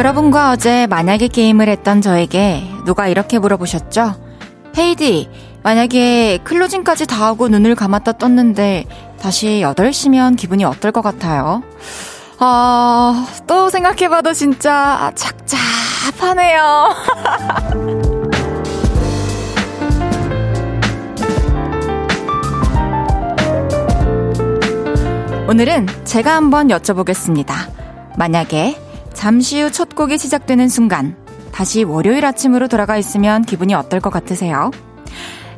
여러분과 어제 만약에 게임을 했던 저에게 누가 이렇게 물어보셨죠? 헤이디, 만약에 클로징까지 다 하고 눈을 감았다 떴는데 다시 8시면 기분이 어떨 것 같아요? 아, 또 생각해봐도 진짜 착잡하네요. 오늘은 제가 한번 여쭤보겠습니다. 만약에 잠시 후 첫 곡이 시작되는 순간 다시 월요일 아침으로 돌아가 있으면 기분이 어떨 것 같으세요?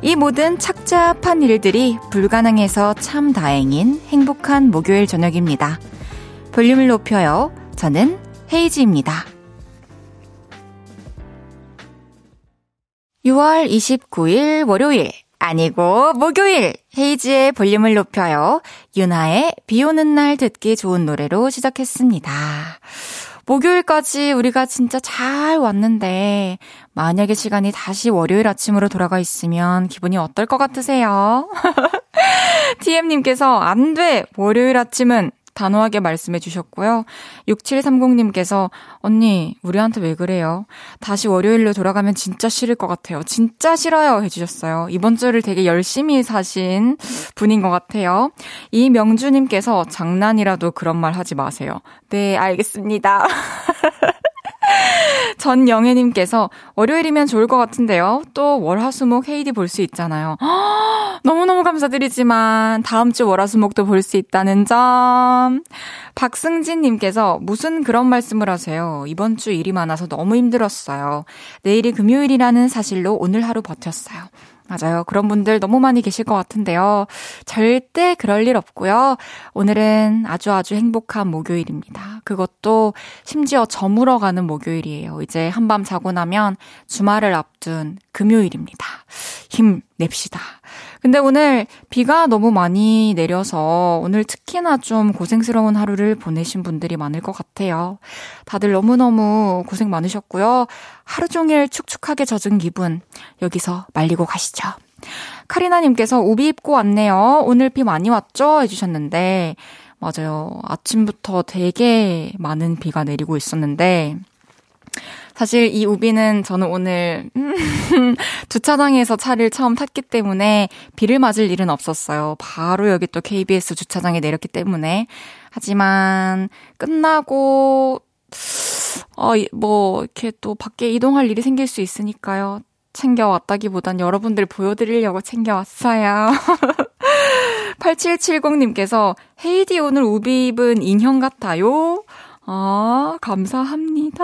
이 모든 착잡한 일들이 불가능해서 참 다행인 행복한 목요일 저녁입니다. 볼륨을 높여요. 저는 헤이지입니다. 6월 29일 월요일 아니고 목요일 헤이지의 볼륨을 높여요. 윤하의 비 오는 날 듣기 좋은 노래로 시작했습니다. 목요일까지 우리가 진짜 잘 왔는데, 만약에 시간이 다시 월요일 아침으로 돌아가 있으면 기분이 어떨 것 같으세요? TM님께서, 안 돼! 월요일 아침은 단호하게 말씀해 주셨고요. 6730님께서, 언니, 우리한테 왜 그래요? 다시 월요일로 돌아가면 진짜 싫을 것 같아요. 진짜 싫어요. 해주셨어요. 이번 주를 되게 열심히 사신 분인 것 같아요. 이명주님께서, 장난이라도 그런 말 하지 마세요. 네, 알겠습니다. 전영애님께서 월요일이면 좋을 것 같은데요. 또 월화수목 헤이디 볼 수 있잖아요. 너무너무 감사드리지만 다음 주 월화수목도 볼 수 있다는 점. 박승진님께서 무슨 그런 말씀을 하세요. 이번 주 일이 많아서 너무 힘들었어요. 내일이 금요일이라는 사실로 오늘 하루 버텼어요. 맞아요. 그런 분들 너무 많이 계실 것 같은데요. 절대 그럴 일 없고요. 오늘은 아주 아주 행복한 목요일입니다. 그것도 심지어 저물어 가는 목요일이에요. 이제 한밤 자고 나면 주말을 앞둔 금요일입니다. 힘 냅시다. 근데 오늘 비가 너무 많이 내려서 오늘 특히나 좀 고생스러운 하루를 보내신 분들이 많을 것 같아요. 다들 너무너무 고생 많으셨고요. 하루 종일 축축하게 젖은 기분 여기서 말리고 가시죠. 카리나님께서 우비 입고 왔네요. 오늘 비 많이 왔죠? 해주셨는데, 맞아요. 아침부터 되게 많은 비가 내리고 있었는데, 사실 이 우비는 저는 오늘 주차장에서 차를 처음 탔기 때문에 비를 맞을 일은 없었어요. 바로 여기 또 KBS 주차장에 내렸기 때문에. 하지만 끝나고 어, 뭐 이렇게 또 밖에 이동할 일이 생길 수 있으니까요. 챙겨왔다기보단 여러분들 보여드리려고 챙겨왔어요. 8770님께서 헤이디 오늘 우비 입은 인형 같아요. 아, 감사합니다.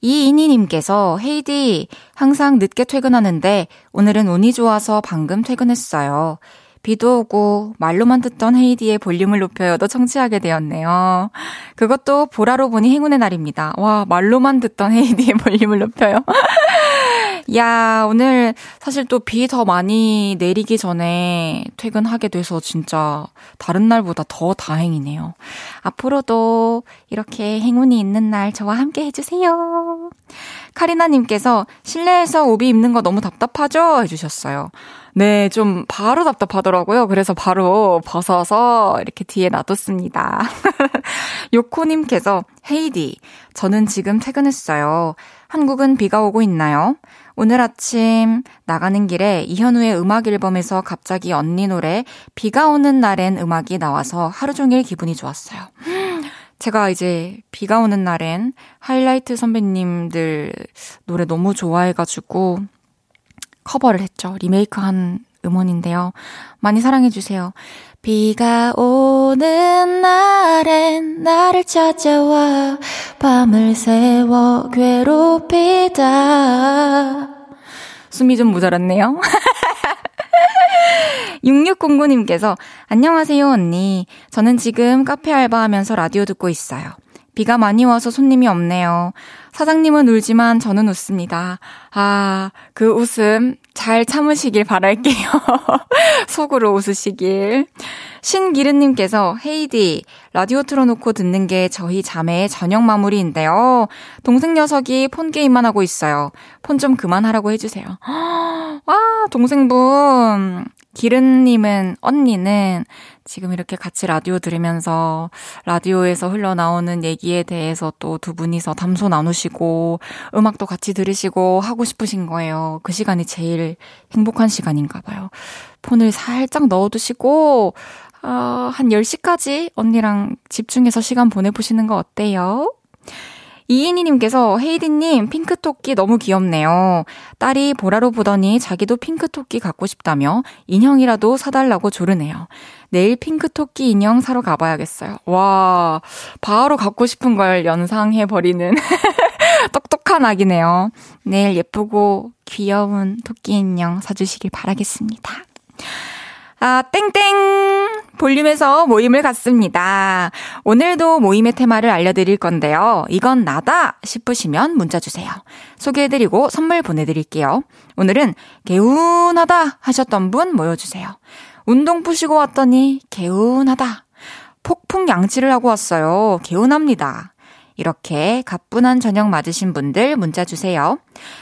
이인희님께서 헤이디 항상 늦게 퇴근하는데 오늘은 운이 좋아서 방금 퇴근했어요. 비도 오고 말로만 듣던 헤이디의 볼륨을 높여요도 청취하게 되었네요. 그것도 보라로 보니 행운의 날입니다. 와 말로만 듣던 헤이디의 볼륨을 높여요. 야, 오늘 사실 또 비 더 많이 내리기 전에 퇴근하게 돼서 진짜 다른 날보다 더 다행이네요. 앞으로도 이렇게 행운이 있는 날 저와 함께 해주세요. 카리나님께서 실내에서 오비 입는 거 너무 답답하죠? 해주셨어요. 네, 좀 바로 답답하더라고요. 그래서 바로 벗어서 이렇게 뒤에 놔뒀습니다. 요코님께서 헤이디, 저는 지금 퇴근했어요. 한국은 비가 오고 있나요? 오늘 아침 나가는 길에 이현우의 음악 앨범에서 갑자기 언니 노래 비가 오는 날엔 음악이 나와서 하루 종일 기분이 좋았어요. 제가 이제 비가 오는 날엔 하이라이트 선배님들 노래 너무 좋아해가지고 커버를 했죠. 리메이크 한 음원인데요. 많이 사랑해주세요. 비가 오는 날엔 나를 찾아와 밤을 새워 괴롭히다. 숨이 좀 모자랐네요. 6609님께서 안녕하세요 언니. 저는 지금 카페 알바하면서 라디오 듣고 있어요. 비가 많이 와서 손님이 없네요. 사장님은 울지만 저는 웃습니다. 아, 그 웃음 잘 참으시길 바랄게요. 속으로 웃으시길. 신기른님께서 헤이디, 라디오 틀어놓고 듣는 게 저희 자매의 저녁 마무리인데요. 동생 녀석이 폰 게임만 하고 있어요. 폰 좀 그만하라고 해주세요. 와, 동생분. 기른님은, 언니는 지금 이렇게 같이 라디오 들으면서 라디오에서 흘러나오는 얘기에 대해서 또 두 분이서 담소 나누시고 음악도 같이 들으시고 하고 싶으신 거예요. 그 시간이 제일 행복한 시간인가 봐요. 폰을 살짝 넣어두시고, 어, 한 10시까지 언니랑 집중해서 시간 보내보시는 거 어때요? 이인희님께서 헤이디님 핑크토끼 너무 귀엽네요. 딸이 보라로 보더니 자기도 핑크토끼 갖고 싶다며 인형이라도 사달라고 조르네요. 내일 핑크토끼 인형 사러 가봐야겠어요. 와, 바로 갖고 싶은 걸 연상해 버리는 똑똑한 아기네요. 내일 예쁘고 귀여운 토끼 인형 사주시길 바라겠습니다. 아, 땡땡! 볼륨에서 모임을 갖습니다. 오늘도 모임의 테마를 알려드릴 건데요. 이건 나다 싶으시면 문자 주세요. 소개해드리고 선물 보내드릴게요. 오늘은 개운하다 하셨던 분 모여주세요. 운동 푸시고 왔더니 개운하다. 폭풍 양치를 하고 왔어요. 개운합니다. 이렇게 가뿐한 저녁 맞으신 분들 문자 주세요.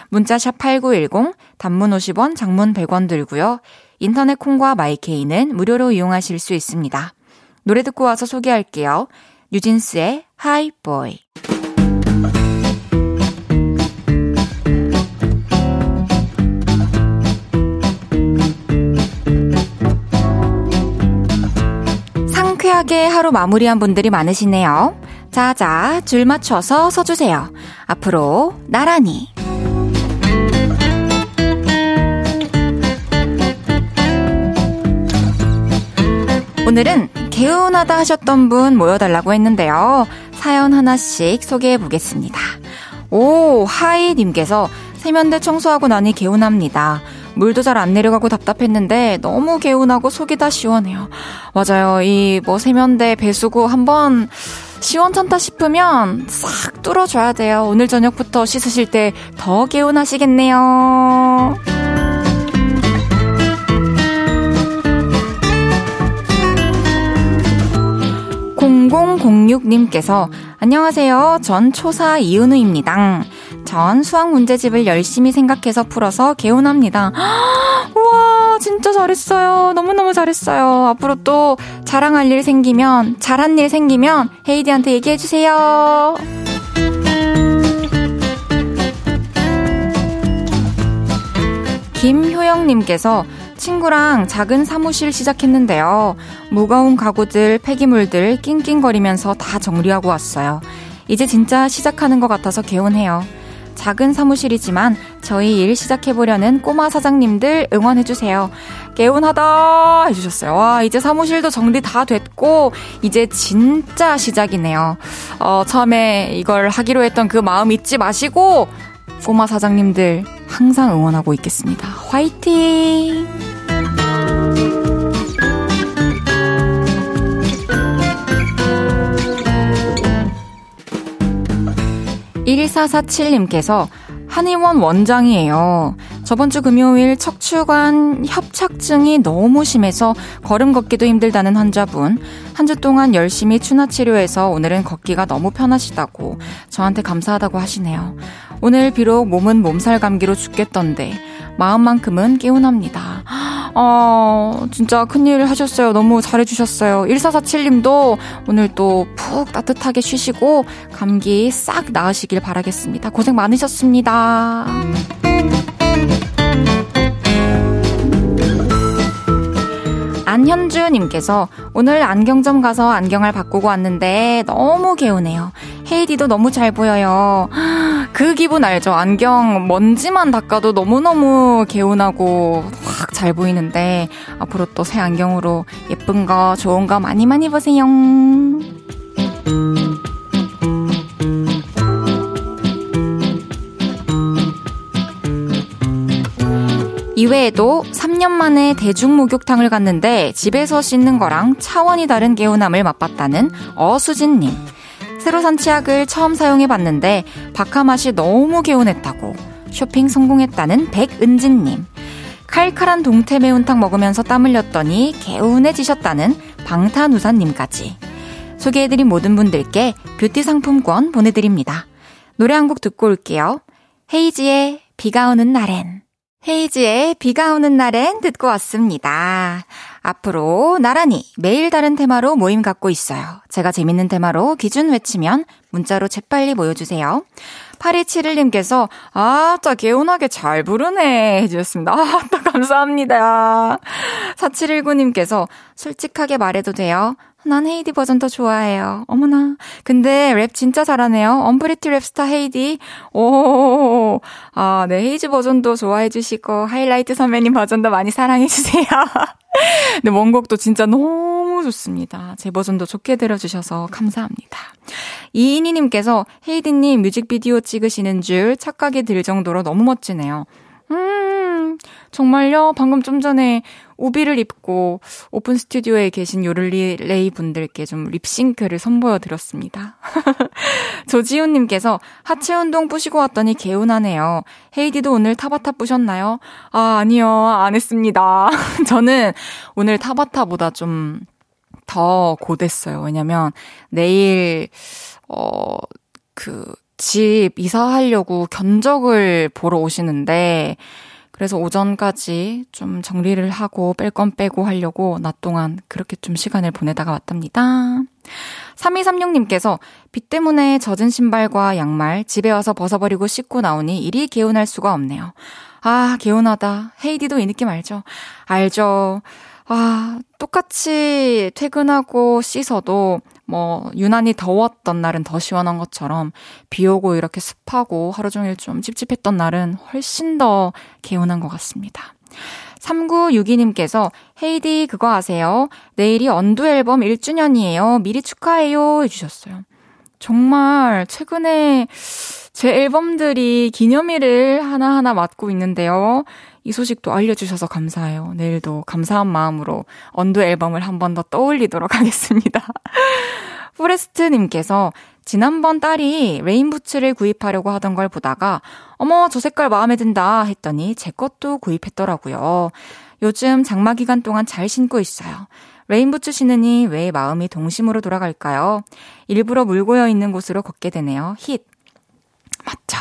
문자 샵 8910, 단문 50원, 장문 100원 들고요. 인터넷 콩과 마이케이는 무료로 이용하실 수 있습니다. 노래 듣고 와서 소개할게요. 뉴진스의 Hype Boy. 상쾌하게 하루 마무리한 분들이 많으시네요. 자자, 줄 맞춰서 서주세요. 앞으로 나란히. 오늘은 개운하다 하셨던 분 모여달라고 했는데요. 사연 하나씩 소개해 보겠습니다. 오, 하이님께서 세면대 청소하고 나니 개운합니다. 물도 잘 안 내려가고 답답했는데 너무 개운하고 속이 다 시원해요. 맞아요. 이 뭐 세면대 배수구 한번 시원찮다 싶으면 싹 뚫어줘야 돼요. 오늘 저녁부터 씻으실 때 더 개운하시겠네요. 0006님께서 안녕하세요. 전 초사 이은우입니다. 전 수학 문제집을 열심히 생각해서 풀어서 개운합니다. 우와, 진짜 잘했어요. 너무너무 잘했어요. 앞으로 또 자랑할 일 생기면, 잘한 일 생기면 헤이디한테 얘기해주세요. 김효영님께서 친구랑 작은 사무실 시작했는데요. 무거운 가구들, 폐기물들 낑낑거리면서 다 정리하고 왔어요. 이제 진짜 시작하는 것 같아서 개운해요. 작은 사무실이지만 저희 일 시작해보려는 꼬마 사장님들 응원해주세요. 개운하다 해주셨어요. 와, 이제 사무실도 정리 다 됐고, 이제 진짜 시작이네요. 어, 처음에 이걸 하기로 했던 그 마음 잊지 마시고, 꼬마 사장님들 항상 응원하고 있겠습니다. 화이팅! 1447님께서 한의원 원장이에요. 저번 주 금요일 척추관 협착증이 너무 심해서 걸음 걷기도 힘들다는 환자분. 한 주 동안 열심히 추나 치료해서 오늘은 걷기가 너무 편하시다고 저한테 감사하다고 하시네요. 오늘 비록 몸은 몸살 감기로 죽겠던데 마음만큼은 개운합니다. 어, 진짜 큰일 하셨어요. 너무 잘해주셨어요. 1447님도 오늘 또 푹 따뜻하게 쉬시고 감기 싹 나으시길 바라겠습니다. 고생 많으셨습니다. 안현주님께서 오늘 안경점 가서 안경을 바꾸고 왔는데 너무 개운해요. 헤이디도 너무 잘 보여요. 그 기분 알죠? 안경 먼지만 닦아도 너무너무 개운하고 확 잘 보이는데 앞으로 또 새 안경으로 예쁜 거 좋은 거 많이 많이 보세요. 이외에도 3년 만에 대중목욕탕을 갔는데 집에서 씻는 거랑 차원이 다른 개운함을 맛봤다는 어수진님. 새로 산 치약을 처음 사용해봤는데 박하 맛이 너무 개운했다고 쇼핑 성공했다는 백은진님. 칼칼한 동태 매운탕 먹으면서 땀 흘렸더니 개운해지셨다는 방탄우산님까지. 소개해드린 모든 분들께 뷰티 상품권 보내드립니다. 노래 한 곡 듣고 올게요. 헤이지의 비가 오는 날엔. 헤이지의 비가 오는 날엔 듣고 왔습니다. 앞으로 나란히 매일 다른 테마로 모임 갖고 있어요. 제가 재밌는 테마로 기준 외치면 문자로 재빨리 모여주세요. 8271님께서, 아, 진짜 개운하게 잘 부르네. 해주셨습니다. 아, 또 감사합니다. 4719님께서, 솔직하게 말해도 돼요? 난 헤이즈 버전 더 좋아해요. 어머나. 근데 랩 진짜 잘하네요. 언프리티 랩스타 헤이즈. 오. 아, 네. 헤이즈 버전도 좋아해 주시고, 하이라이트 선배님 버전도 많이 사랑해 주세요. 네, 원곡도 진짜 너무 좋습니다. 제 버전도 좋게 들어주셔서 감사합니다. 이인희님께서 헤이디님 뮤직비디오 찍으시는 줄 착각이 들 정도로 너무 멋지네요. 음, 정말요? 방금 좀 전에 우비를 입고 오픈 스튜디오에 계신 요를리 분들께 좀 립싱크를 선보여 드렸습니다. 조지훈님께서 하체 운동 뿌시고 왔더니 개운하네요. 헤이디도 오늘 타바타 뿌셨나요? 아, 아니요. 안 했습니다. 저는 오늘 타바타보다 좀 더 고됐어요. 왜냐면 내일, 어, 그, 집 이사하려고 견적을 보러 오시는데, 그래서 오전까지 좀 정리를 하고 뺄 건 빼고 하려고 낮 동안 그렇게 좀 시간을 보내다가 왔답니다. 3236님께서 비 때문에 젖은 신발과 양말 집에 와서 벗어버리고 씻고 나오니 일이 개운할 수가 없네요. 아, 개운하다. 헤이디도 이 느낌 알죠? 알죠. 아, 똑같이 퇴근하고 씻어도 뭐 유난히 더웠던 날은 더 시원한 것처럼 비 오고 이렇게 습하고 하루 종일 좀 찝찝했던 날은 훨씬 더 개운한 것 같습니다. 3962님께서 헤이디 그거 아세요? 내일이 언두 앨범 1주년이에요. 미리 축하해요 해주셨어요. 정말 최근에 제 앨범들이 기념일을 하나하나 맞고 있는데요. 이 소식도 알려주셔서 감사해요. 내일도 감사한 마음으로 Undo 앨범을 한 번 더 떠올리도록 하겠습니다. 포레스트님께서 지난번 딸이 레인부츠를 구입하려고 하던 걸 보다가 어머 저 색깔 마음에 든다 했더니 제 것도 구입했더라고요. 요즘 장마 기간 동안 잘 신고 있어요. 레인부츠 신으니 왜 마음이 동심으로 돌아갈까요? 일부러 물 고여 있는 곳으로 걷게 되네요. 힛. 맞죠.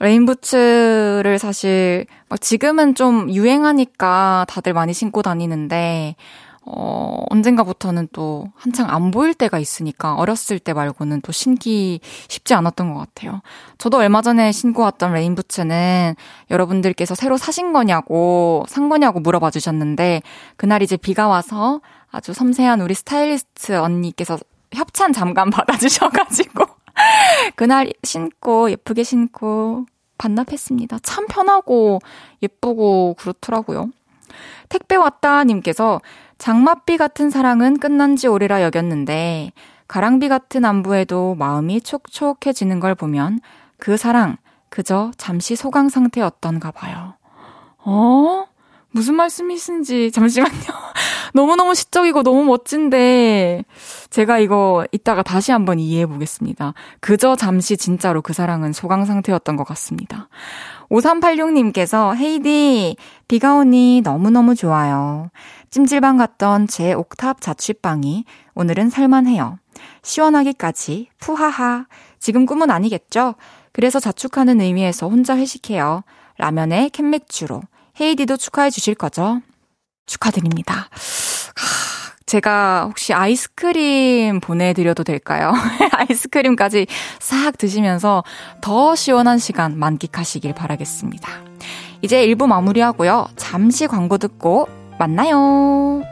레인부츠를 사실 막 지금은 좀 유행하니까 다들 많이 신고 다니는데 어, 언젠가부터는 또 한창 안 보일 때가 있으니까 어렸을 때 말고는 또 신기 쉽지 않았던 것 같아요. 저도 얼마 전에 신고 왔던 레인부츠는 여러분들께서 새로 사신 거냐고, 산 거냐고 물어봐 주셨는데, 그날 이제 비가 와서 아주 섬세한 우리 스타일리스트 언니께서 협찬 잠깐 받아주셔가지고, 그날 신고, 예쁘게 신고, 반납했습니다. 참 편하고, 예쁘고, 그렇더라고요. 택배 왔다 님께서 장맛비 같은 사랑은 끝난 지 오래라 여겼는데 가랑비 같은 안부에도 마음이 촉촉해지는 걸 보면 그 사랑 그저 잠시 소강 상태였던가 봐요. 어? 무슨 말씀이신지 잠시만요. 너무너무 시적이고 너무 멋진데 제가 이거 이따가 다시 한번 이해해 보겠습니다. 그저 잠시 진짜로 그 사랑은 소강 상태였던 것 같습니다. 5386님께서 헤이디 비가 오니 너무너무 좋아요. 찜질방 갔던 제 옥탑 자취방이 오늘은 살만해요. 시원하기까지 푸하하. 지금 꿈은 아니겠죠? 그래서 자축하는 의미에서 혼자 회식해요. 라면에 캔맥주로. 헤이디도 축하해 주실 거죠? 축하드립니다. 제가 혹시 아이스크림 보내드려도 될까요? 아이스크림까지 싹 드시면서 더 시원한 시간 만끽하시길 바라겠습니다. 이제 1부 마무리하고요. 잠시 광고 듣고 만나요.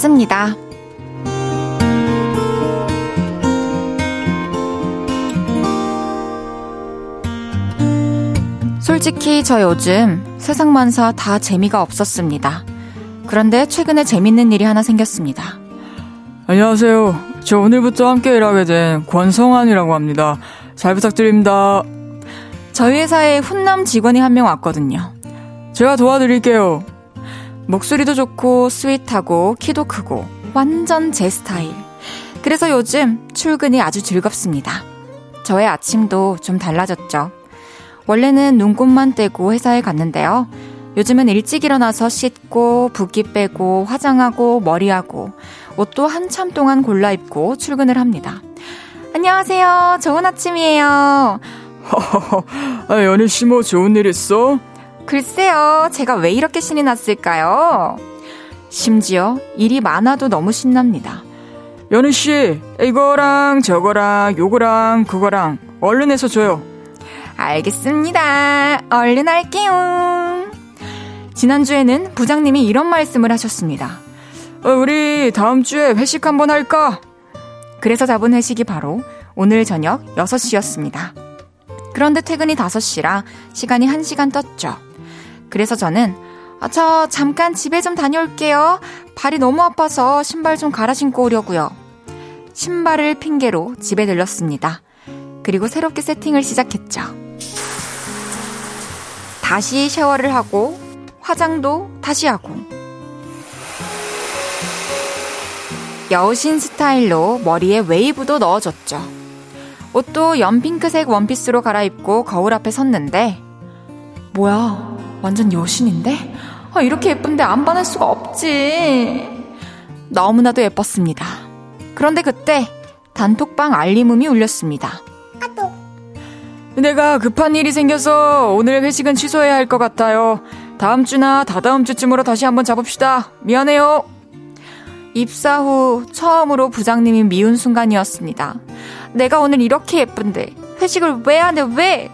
다녀왔습니다. 솔직히 저 요즘 세상만사 다 재미가 없었습니다. 그런데 최근에 재밌는 일이 하나 생겼습니다. 안녕하세요. 저 오늘부터 함께 일하게 된 권성환이라고 합니다. 잘 부탁드립니다. 저희 회사에 훈남 직원이 한 명 왔거든요. 제가 도와드릴게요. 목소리도 좋고 sweet하고 키도 크고 완전 제 스타일. 그래서 요즘 출근이 아주 즐겁습니다. 저의 아침도 좀 달라졌죠. 원래는 눈곱만 떼고 회사에 갔는데요. 요즘은 일찍 일어나서 씻고 붓기 빼고 화장하고 머리하고 옷도 한참 동안 골라 입고 출근을 합니다. 안녕하세요. 좋은 아침이에요. 아, 연희 씨 뭐 좋은 일 있어? 글쎄요, 제가 왜 이렇게 신이 났을까요? 심지어 일이 많아도 너무 신납니다. 연희 씨, 이거랑 저거랑 요거랑 그거랑 얼른 해서 줘요. 알겠습니다. 얼른 할게요. 지난주에는 부장님이 이런 말씀을 하셨습니다. 어, 우리 다음 주에 회식 한번 할까? 그래서 잡은 회식이 바로 오늘 저녁 6시였습니다. 그런데 퇴근이 5시라 시간이 1시간 떴죠. 그래서 저는 아, 저 잠깐 집에 좀 다녀올게요. 발이 너무 아파서 신발 좀 갈아 신고 오려고요. 신발을 핑계로 집에 들렀습니다. 그리고 새롭게 세팅을 시작했죠. 다시 샤워를 하고 화장도 다시 하고 여신 스타일로 머리에 웨이브도 넣어줬죠. 옷도 연핑크색 원피스로 갈아입고 거울 앞에 섰는데 뭐야 완전 여신인데? 아, 이렇게 예쁜데 안 반할 수가 없지. 너무나도 예뻤습니다. 그런데 그때 단톡방 알림음이 울렸습니다. 내가 급한 일이 생겨서 오늘 회식은 취소해야 할 것 같아요. 다음 주나 다다음 주쯤으로 다시 한번 잡읍시다. 미안해요. 입사 후 처음으로 부장님이 미운 순간이었습니다. 내가 오늘 이렇게 예쁜데 회식을 왜안 해? 왜?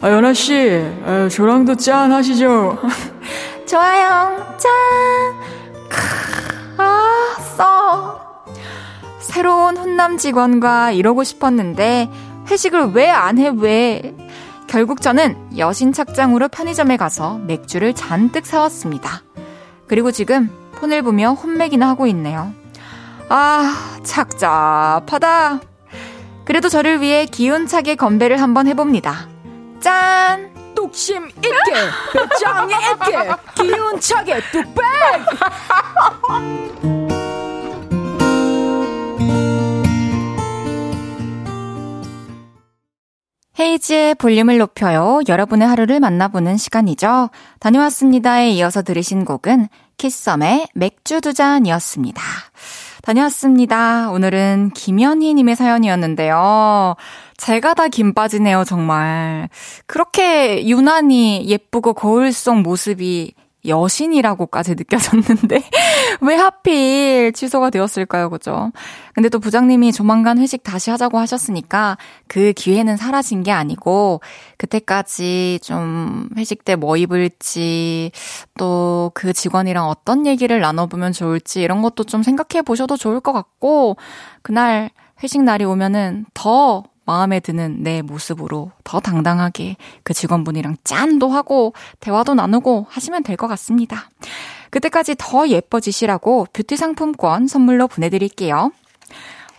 아, 연아 씨, 아, 저랑도 짠 하시죠? 좋아요, 짠! 아, 써. 새로운 훈남 직원과 이러고 싶었는데, 회식을 왜 안 해, 왜? 결국 저는 여신 착장으로 편의점에 가서 맥주를 잔뜩 사왔습니다. 그리고 지금 폰을 보며 혼맥이나 하고 있네요. 아, 착잡하다. 그래도 저를 위해 기운차게 건배를 한번 해봅니다. 짠! 뚝심 있게, 배짱이 있게, 기운차게 뚝배! 헤이지의 볼륨을 높여요. 여러분의 하루를 만나보는 시간이죠. 다녀왔습니다에 이어서 들으신 곡은 키썸의 맥주 두 잔이었습니다. 다녀왔습니다. 오늘은 김현희님의 사연이었는데요. 제가 다 김 빠지네요, 정말. 그렇게 유난히 예쁘고 거울 속 모습이 여신이라고까지 느껴졌는데 왜 하필 취소가 되었을까요, 그죠? 근데 또 부장님이 조만간 회식 다시 하자고 하셨으니까 그 기회는 사라진 게 아니고 그때까지 좀 회식 때 뭐 입을지 또 그 직원이랑 어떤 얘기를 나눠보면 좋을지 이런 것도 좀 생각해 보셔도 좋을 것 같고 그날 회식 날이 오면은 더 마음에 드는 내 모습으로 더 당당하게 그 직원분이랑 짠도 하고 대화도 나누고 하시면 될 것 같습니다. 그때까지 더 예뻐지시라고 뷰티 상품권 선물로 보내드릴게요.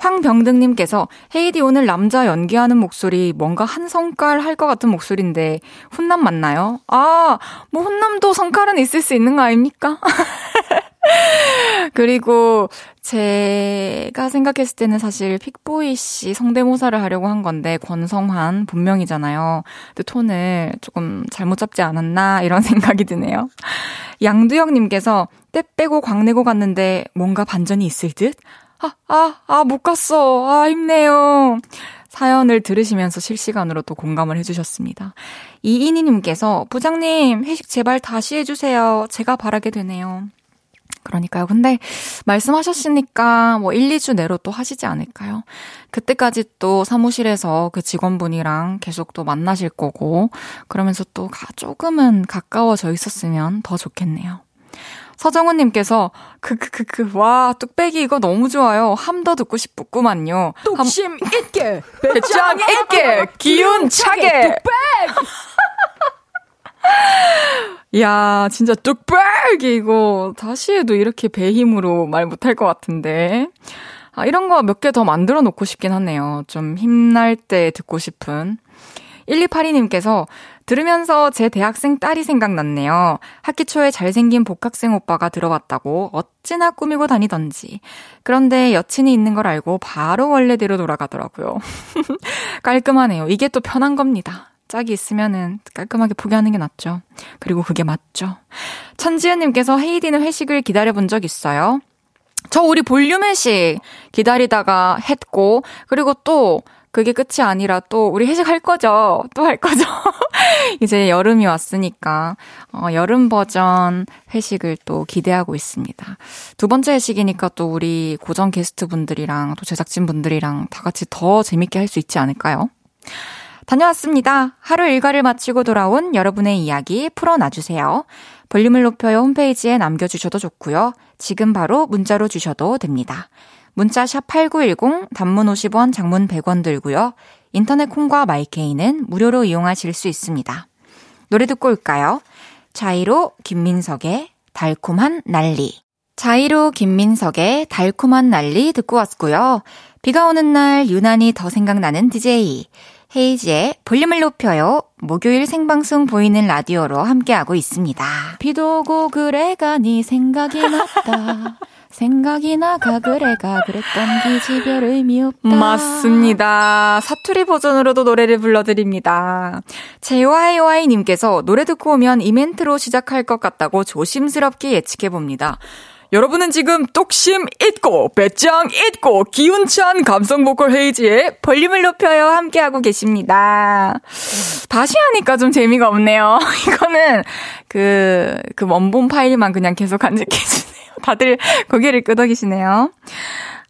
황병등님께서 헤이디 오늘 남자 연기하는 목소리 뭔가 한 성깔 할 것 같은 목소리인데 훈남 맞나요? 아, 뭐 훈남도 성깔은 있을 수 있는 거 아닙니까? 그리고 제가 생각했을 때는 사실 픽보이 씨 성대모사를 하려고 한 건데 권성환 본명이잖아요. 근데 톤을 조금 잘못 잡지 않았나 이런 생각이 드네요. 양두영님께서 때 빼고 광내고 갔는데 뭔가 반전이 있을 듯? 아, 아, 아, 못 갔어. 아, 힘내요. 사연을 들으시면서 실시간으로 또 공감을 해주셨습니다. 이인희님께서, 부장님, 회식 제발 다시 해주세요. 제가 바라게 되네요. 그러니까요. 근데 말씀하셨으니까 뭐 1, 2주 내로 또 하시지 않을까요? 그때까지 또 사무실에서 그 직원분이랑 계속 또 만나실 거고, 그러면서 또 조금은 가까워져 있었으면 더 좋겠네요. 서정훈님께서 크크크크 와 뚝배기 이거 너무 좋아요. 함더 듣고 싶었구만요. 뚝심 있게 배짱 있게 기운 차게 뚝배 야 진짜 뚝배기 이거 다시 해도 이렇게 배 힘으로 말 못할 것 같은데. 아, 이런 거 몇 개 더 만들어 놓고 싶긴 하네요. 좀 힘날 때 듣고 싶은. 1282님께서 들으면서 제 대학생 딸이 생각났네요. 학기 초에 잘생긴 복학생 오빠가 들어왔다고 어찌나 꾸미고 다니던지. 그런데 여친이 있는 걸 알고 바로 원래대로 돌아가더라고요. 깔끔하네요. 이게 또 편한 겁니다. 짝이 있으면은 깔끔하게 포기하는 게 낫죠. 그리고 그게 맞죠. 천지은님께서 헤이디는 회식을 기다려본 적 있어요? 저 우리 볼륨 회식 기다리다가 했고, 그리고 또 그게 끝이 아니라 또 우리 회식 할 거죠. 또 할 거죠. 이제 여름이 왔으니까 어, 여름 버전 회식을 또 기대하고 있습니다. 두 번째 회식이니까 또 우리 고정 게스트 분들이랑 또 제작진 분들이랑 다 같이 더 재밌게 할 수 있지 않을까요? 다녀왔습니다. 하루 일과를 마치고 돌아온 여러분의 이야기 풀어놔주세요. 볼륨을 높여요 홈페이지에 남겨주셔도 좋고요. 지금 바로 문자로 주셔도 됩니다. 문자 샵 8910 단문 50원 장문 100원 들고요. 인터넷 콩과 마이케이는 무료로 이용하실 수 있습니다. 노래 듣고 올까요? 자이로 김민석의 달콤한 난리. 자이로 김민석의 달콤한 난리 듣고 왔고요. 비가 오는 날 유난히 더 생각나는 DJ. 헤이지의 볼륨을 높여요. 목요일 생방송 보이는 라디오로 함께하고 있습니다. 비도 오고 그래가 네 생각이 났다. 생각이 나 가 그래가 그랬던 기집별 의미 없다. 맞습니다. 사투리 버전으로도 노래를 불러드립니다. JYY님께서 노래 듣고 오면 이멘트로 시작할 것 같다고 조심스럽게 예측해봅니다. 여러분은 지금 똑심 있고 배짱 있고 기운찬 감성 보컬 헤이지의 볼륨을 높여요 함께하고 계십니다. 다시 하니까 좀 재미가 없네요. 이거는 그, 그 원본 파일만 그냥 계속 간직해주세요. 다들 고개를 끄덕이시네요.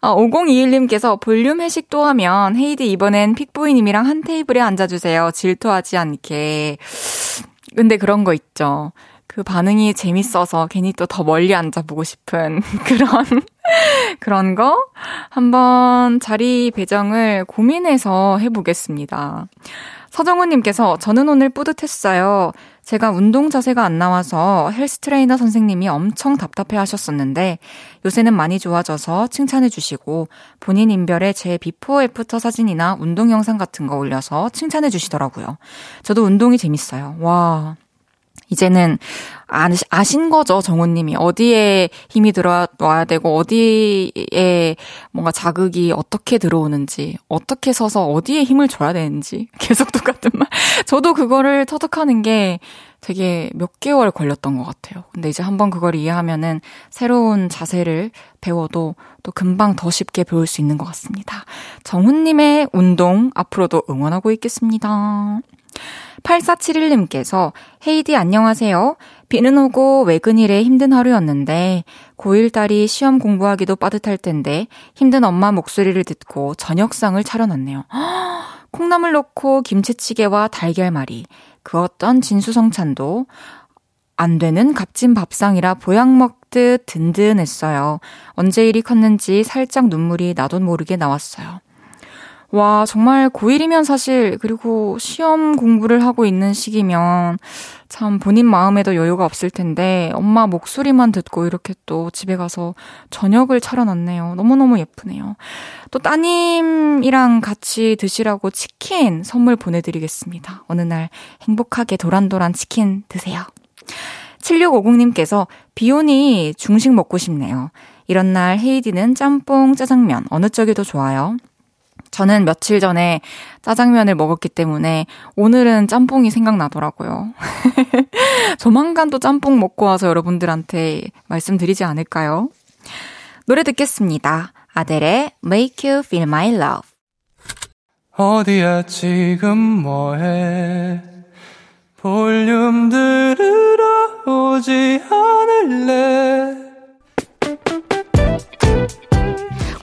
어, 5021님께서 볼륨 회식 또 하면 헤이디 이번엔 픽보이님이랑 한 테이블에 앉아주세요. 질투하지 않게. 근데 그런 거 있죠. 그 반응이 재밌어서 괜히 또 더 멀리 앉아보고 싶은 그런, 그런 거 한번 자리 배정을 고민해서 해보겠습니다. 서정훈님께서 저는 오늘 뿌듯했어요. 제가 운동 자세가 안 나와서 헬스 트레이너 선생님이 엄청 답답해 하셨었는데 요새는 많이 좋아져서 칭찬해 주시고 본인 인별에 제 before after 사진이나 운동 영상 같은 거 올려서 칭찬해 주시더라고요. 저도 운동이 재밌어요. 와. 이제는 아신 거죠, 정우님이. 어디에 힘이 들어와야 되고, 어디에 뭔가 자극이 어떻게 들어오는지, 어떻게 서서 어디에 힘을 줘야 되는지. 계속 똑같은 말. 저도 그거를 터득하는 게 되게 몇 개월 걸렸던 것 같아요. 근데 이제 한번 그걸 이해하면은 새로운 자세를 배워도 또 금방 더 쉽게 배울 수 있는 것 같습니다. 정훈님의 운동 앞으로도 응원하고 있겠습니다. 8471님께서 헤이디 안녕하세요. 비는 오고 외근일에 힘든 하루였는데 고1 딸이 시험 공부하기도 빠듯할 텐데 힘든 엄마 목소리를 듣고 저녁상을 차려놨네요. 콩나물 넣고 김치찌개와 달걀말이 그 어떤 진수성찬도 안 되는 값진 밥상이라 보약 먹듯 든든했어요. 언제 일이 컸는지 살짝 눈물이 나도 모르게 나왔어요. 와, 정말 고1이면 사실, 그리고 시험 공부를 하고 있는 시기면 참 본인 마음에도 여유가 없을 텐데, 엄마 목소리만 듣고 이렇게 또 집에 가서 저녁을 차려놨네요. 너무너무 예쁘네요. 또 따님이랑 같이 드시라고 치킨 선물 보내드리겠습니다. 어느 날 행복하게 도란도란 치킨 드세요. 7650님께서 비 오니 중식 먹고 싶네요. 이런 날 헤이디는 짬뽕, 짜장면, 어느 쪽이 더 좋아요? 저는 며칠 전에 짜장면을 먹었기 때문에 오늘은 짬뽕이 생각나더라고요. 조만간 또 짬뽕 먹고 와서 여러분들한테 말씀드리지 않을까요? 노래 듣겠습니다. 아델의 Make You Feel My Love. 어디야 지금 뭐해 볼륨 들으러 오지 않을래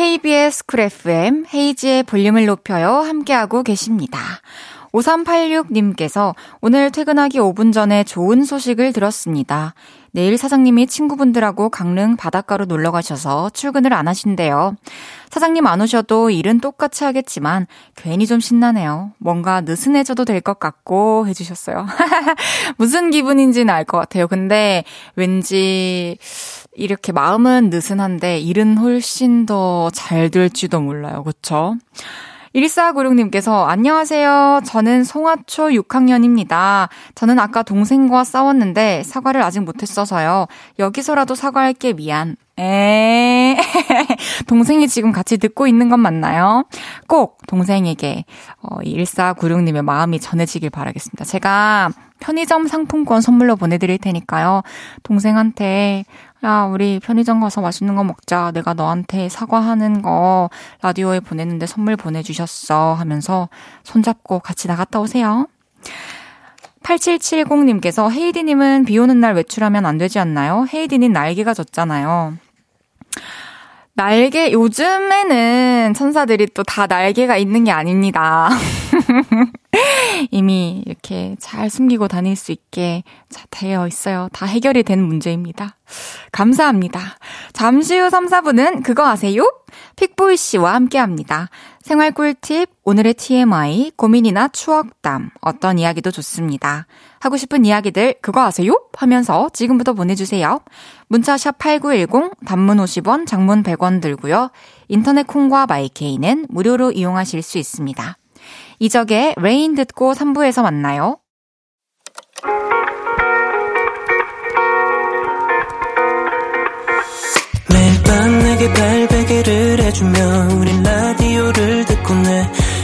KBS 쿨 FM 헤이지의 볼륨을 높여요. 함께하고 계십니다. 5386님께서 오늘 퇴근하기 5분 전에 좋은 소식을 들었습니다. 내일 사장님이 친구분들하고 강릉 바닷가로 놀러 가셔서 출근을 안 하신대요. 사장님 안 오셔도 일은 똑같이 하겠지만 괜히 좀 신나네요. 뭔가 느슨해져도 될 것 같고 해주셨어요. 무슨 기분인지는 알 것 같아요. 근데 왠지 이렇게 마음은 느슨한데 일은 훨씬 더 잘 될지도 몰라요. 그쵸? 1496님께서 안녕하세요. 저는 송화초 6학년입니다. 저는 아까 동생과 싸웠는데 사과를 아직 못했어서요. 여기서라도 사과할게 미안. 에 동생이 지금 같이 듣고 있는 건 맞나요? 꼭 동생에게 어, 1496님의 마음이 전해지길 바라겠습니다. 제가 편의점 상품권 선물로 보내드릴 테니까요. 동생한테 야, 우리 편의점 가서 맛있는 거 먹자. 내가 너한테 사과하는 거 라디오에 보냈는데 선물 보내주셨어. 하면서 손잡고 같이 나갔다 오세요. 8770님께서 헤이디님은 비 오는 날 외출하면 안 되지 않나요? 헤이디님 날개가 졌잖아요. 날개, 요즘에는 천사들이 또 다 날개가 있는 게 아닙니다. 이미 이렇게 잘 숨기고 다닐 수 있게 자, 되어 있어요. 다 해결이 된 문제입니다. 감사합니다. 잠시 후 3, 4분은 그거 아세요? 픽보이 씨와 함께 합니다. 생활 꿀팁, 오늘의 TMI, 고민이나 추억담, 어떤 이야기도 좋습니다. 하고 싶은 이야기들 그거 아세요? 하면서 지금부터 보내주세요. 문자 샵 8910, 단문 50원, 장문 100원 들고요. 인터넷 콩과 마이케이는 무료로 이용하실 수 있습니다. 이적의 Rain 듣고 3부에서 만나요. 매일 밤 내게 팔베개를 해주며 우린 라디오를 듣고 내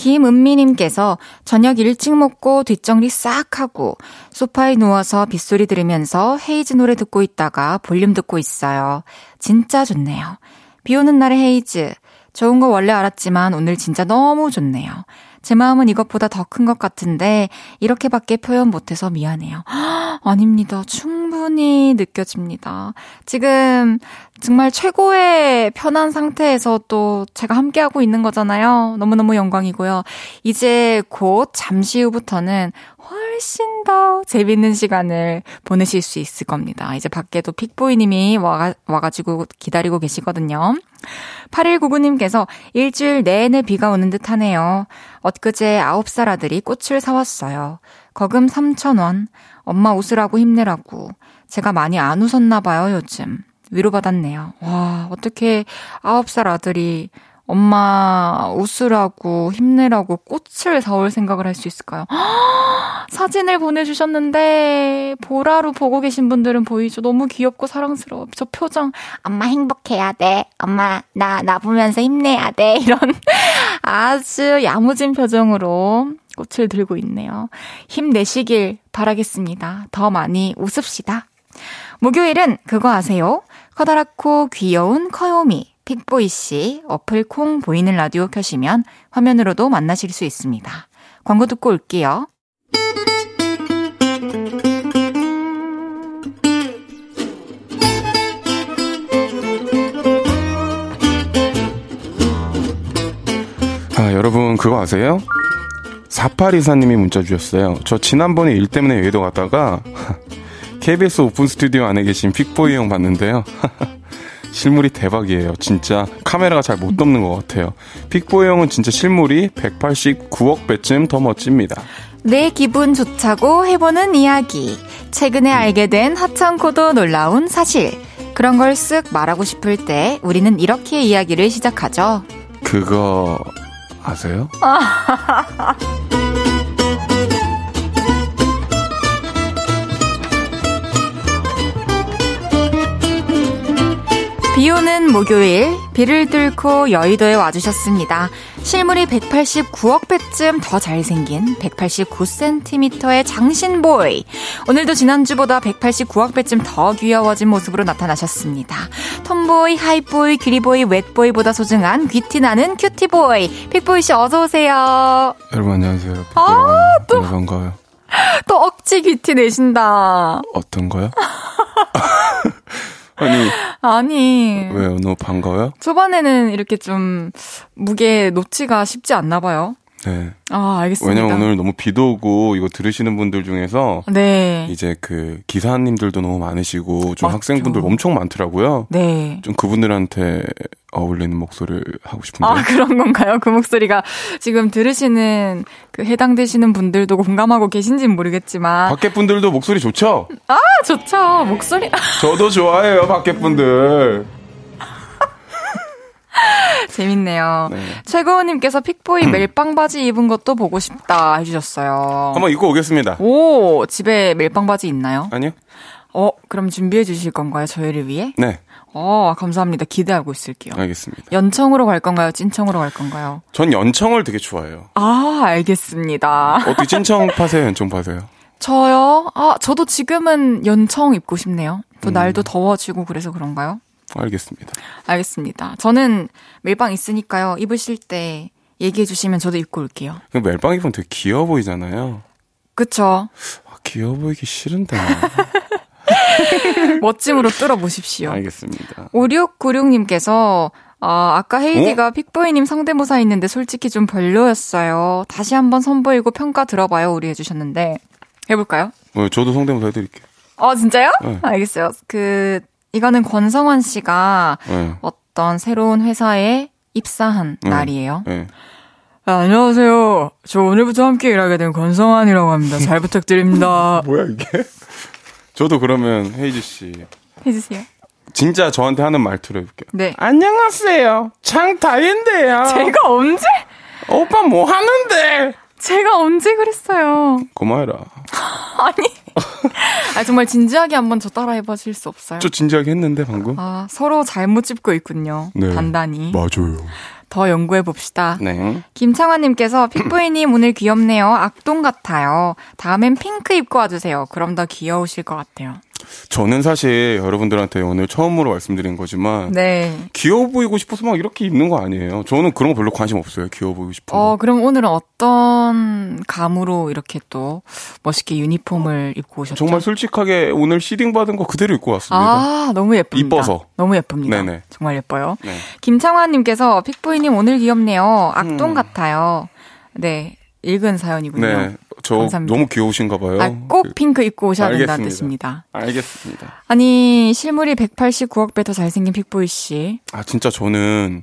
김은미님께서 저녁 일찍 먹고 뒷정리 싹 하고 소파에 누워서 빗소리 들으면서 헤이즈 노래 듣고 있다가 볼륨 듣고 있어요. 진짜 좋네요. 비 오는 날의 헤이즈. 좋은 거 원래 알았지만 오늘 진짜 너무 좋네요. 제 마음은 이것보다 더 큰 것 같은데 이렇게밖에 표현 못해서 미안해요. 아닙니다. 충분히 느껴집니다. 지금 정말 최고의 편한 상태에서 또 제가 함께하고 있는 거잖아요. 너무너무 영광이고요. 이제 곧 잠시 후부터는 훨씬 더 재밌는 시간을 보내실 수 있을 겁니다. 이제 밖에도 픽보이님이 와, 와가지고 기다리고 계시거든요. 8199님께서 일주일 내내 비가 오는 듯 하네요. 엊그제 9살 아들이 꽃을 사왔어요. 거금 3,000원. 엄마 웃으라고 힘내라고. 제가 많이 안 웃었나 봐요, 요즘. 위로받았네요. 와, 어떻게 9살 아들이 엄마 웃으라고 힘내라고 꽃을 사올 생각을 할 수 있을까요? 사진을 보내주셨는데 보라로 보고 계신 분들은 보이죠? 너무 귀엽고 사랑스러워. 저 표정 엄마 행복해야 돼. 엄마 나나 보면서 힘내야 돼. 이런 아주 야무진 표정으로 꽃을 들고 있네요. 힘내시길 바라겠습니다. 더 많이 웃읍시다. 목요일은 그거 아세요? 커다랗고 귀여운 커요미 픽보이 씨 어플 콩 보이는 라디오 켜시면 화면으로도 만나실 수 있습니다. 광고 듣고 올게요. 아, 여러분 그거 아세요? 4824님이 문자 주셨어요. 저 지난번에 일 때문에 여의도 갔다가 KBS 오픈 스튜디오 안에 계신 픽보이 형 봤는데요. 실물이 대박이에요. 진짜 카메라가 잘 못 덮는 것 같아요. 픽보이 형은 진짜 실물이 189억 배쯤 더 멋집니다. 내 기분 좋자고 해보는 이야기. 최근에 알게 된 하찮고도 놀라운 사실. 그런 걸 쓱 말하고 싶을 때 우리는 이렇게 이야기를 시작하죠. 그거 아세요? 비 오는 목요일, 비를 뚫고 여의도에 와주셨습니다. 실물이 189억 배쯤 더 잘생긴 189cm의 장신보이. 오늘도 지난주보다 189억 배쯤 더 귀여워진 모습으로 나타나셨습니다. 톰보이, Hype Boy, 기리보이, 웻보이보다 소중한 귀티나는 cutie boy. 픽보이씨 어서오세요. 여러분 안녕하세요. 아, 또 반가워요. 또 억지 귀티 내신다. 어떤 거요? 아니 아니. 왜요? 너무 반가워요? 초반에는 이렇게 좀 무게 놓지가 쉽지 않나 봐요. 네. 아, 알겠습니다. 왜냐면 오늘 너무 비도 오고 이거 들으시는 분들 중에서 네. 이제 그 기사님들도 너무 많으시고 좀 맞죠. 학생분들 엄청 많더라고요. 네. 좀 그분들한테 어울리는 목소리를 하고 싶은데. 아, 그런 건가요? 그 목소리가 지금 들으시는 그 해당되시는 분들도 공감하고 계신지는 모르겠지만. 밖에 분들도 목소리 좋죠? 아, 좋죠. 목소리. 저도 좋아해요, 밖에 분들. 재밌네요. 네. 최고우님께서 픽보이 멜빵 바지 입은 것도 보고 싶다 해주셨어요. 한번 입고 오겠습니다. 오, 집에 멜빵 바지 있나요? 아니요? 어, 그럼 준비해 주실 건가요? 저희를 위해? 네, 어, 감사합니다. 기대하고 있을게요. 알겠습니다. 연청으로 갈 건가요? 찐청으로 갈 건가요? 전 연청을 되게 좋아해요. 아, 알겠습니다. 어떻게 찐청 파세요, 연청 파세요? 저요? 아, 저도 지금은 연청 입고 싶네요. 또 음. 날도 더워지고 그래서 그런가요? 알겠습니다. 알겠습니다. 저는 멜빵 있으니까요. 입으실 때 얘기해 주시면 저도 입고 올게요. 그 멜빵 입으면 되게 귀여워 보이잖아요. 그쵸? 아, 귀여워 보이기 싫은데. 멋짐으로 뚫어보십시오. 알겠습니다. 5696님께서 아, 아까 헤이디가 픽보이님 성대모사 했는데 솔직히 좀 별로였어요. 다시 한번 선보이고 평가 들어봐요. 우리 해주셨는데. 해볼까요? 어, 저도 성대모사 해드릴게요. 어, 진짜요? 네. 알겠어요. 그, 이거는 권성원 씨가 네. 어떤 새로운 회사에 입사한 네. 날이에요. 네. 아, 안녕하세요. 저 오늘부터 함께 일하게 된 권성환이라고 합니다. 잘 부탁드립니다. 뭐야 이게? 저도 그러면 헤이즈 씨 해주세요. 진짜 저한테 하는 말투로 해볼게요. 네. 안녕하세요. 창다인데요. 제가 언제? 오빠 뭐 하는데? 제가 언제 그랬어요? 고마워라. 아니. 아, 정말 진지하게 한번 저 따라 해보실 수 없어요? 저 진지하게 했는데 방금. 아, 서로 잘못 짚고 있군요. 네. 단단히. 맞아요. 더 연구해 봅시다. 네. 김창환님께서 픽보이님 오늘 귀엽네요. 악동 같아요. 다음엔 핑크 입고 와주세요. 그럼 더 귀여우실 것 같아요. 저는 사실 여러분들한테 오늘 처음으로 말씀드린 거지만 네. 귀여워 보이고 싶어서 막 이렇게 입는 거 아니에요. 저는 그런 거 별로 관심 없어요. 귀여워 보이고 거. 어, 그럼 오늘은 어떤 감으로 이렇게 또 멋있게 유니폼을 입고 오셨죠? 정말 솔직하게 오늘 시딩 받은 거 그대로 입고 왔습니다. 아, 너무 예쁩니다. 이뻐서. 너무 예쁩니다. 네네. 정말 예뻐요. 네. 김창환 님께서 픽보이님 오늘 귀엽네요. 악동 음. 같아요. 네. 읽은 사연이군요. 네. 저 감사합니다. 너무 귀여우신가 봐요. 아, 꼭 그- 핑크 입고 오셔야 된다는 알겠습니다. 뜻입니다. 알겠습니다. 아니, 실물이 189억 배 더 잘생긴 픽보이 씨. 아, 진짜 저는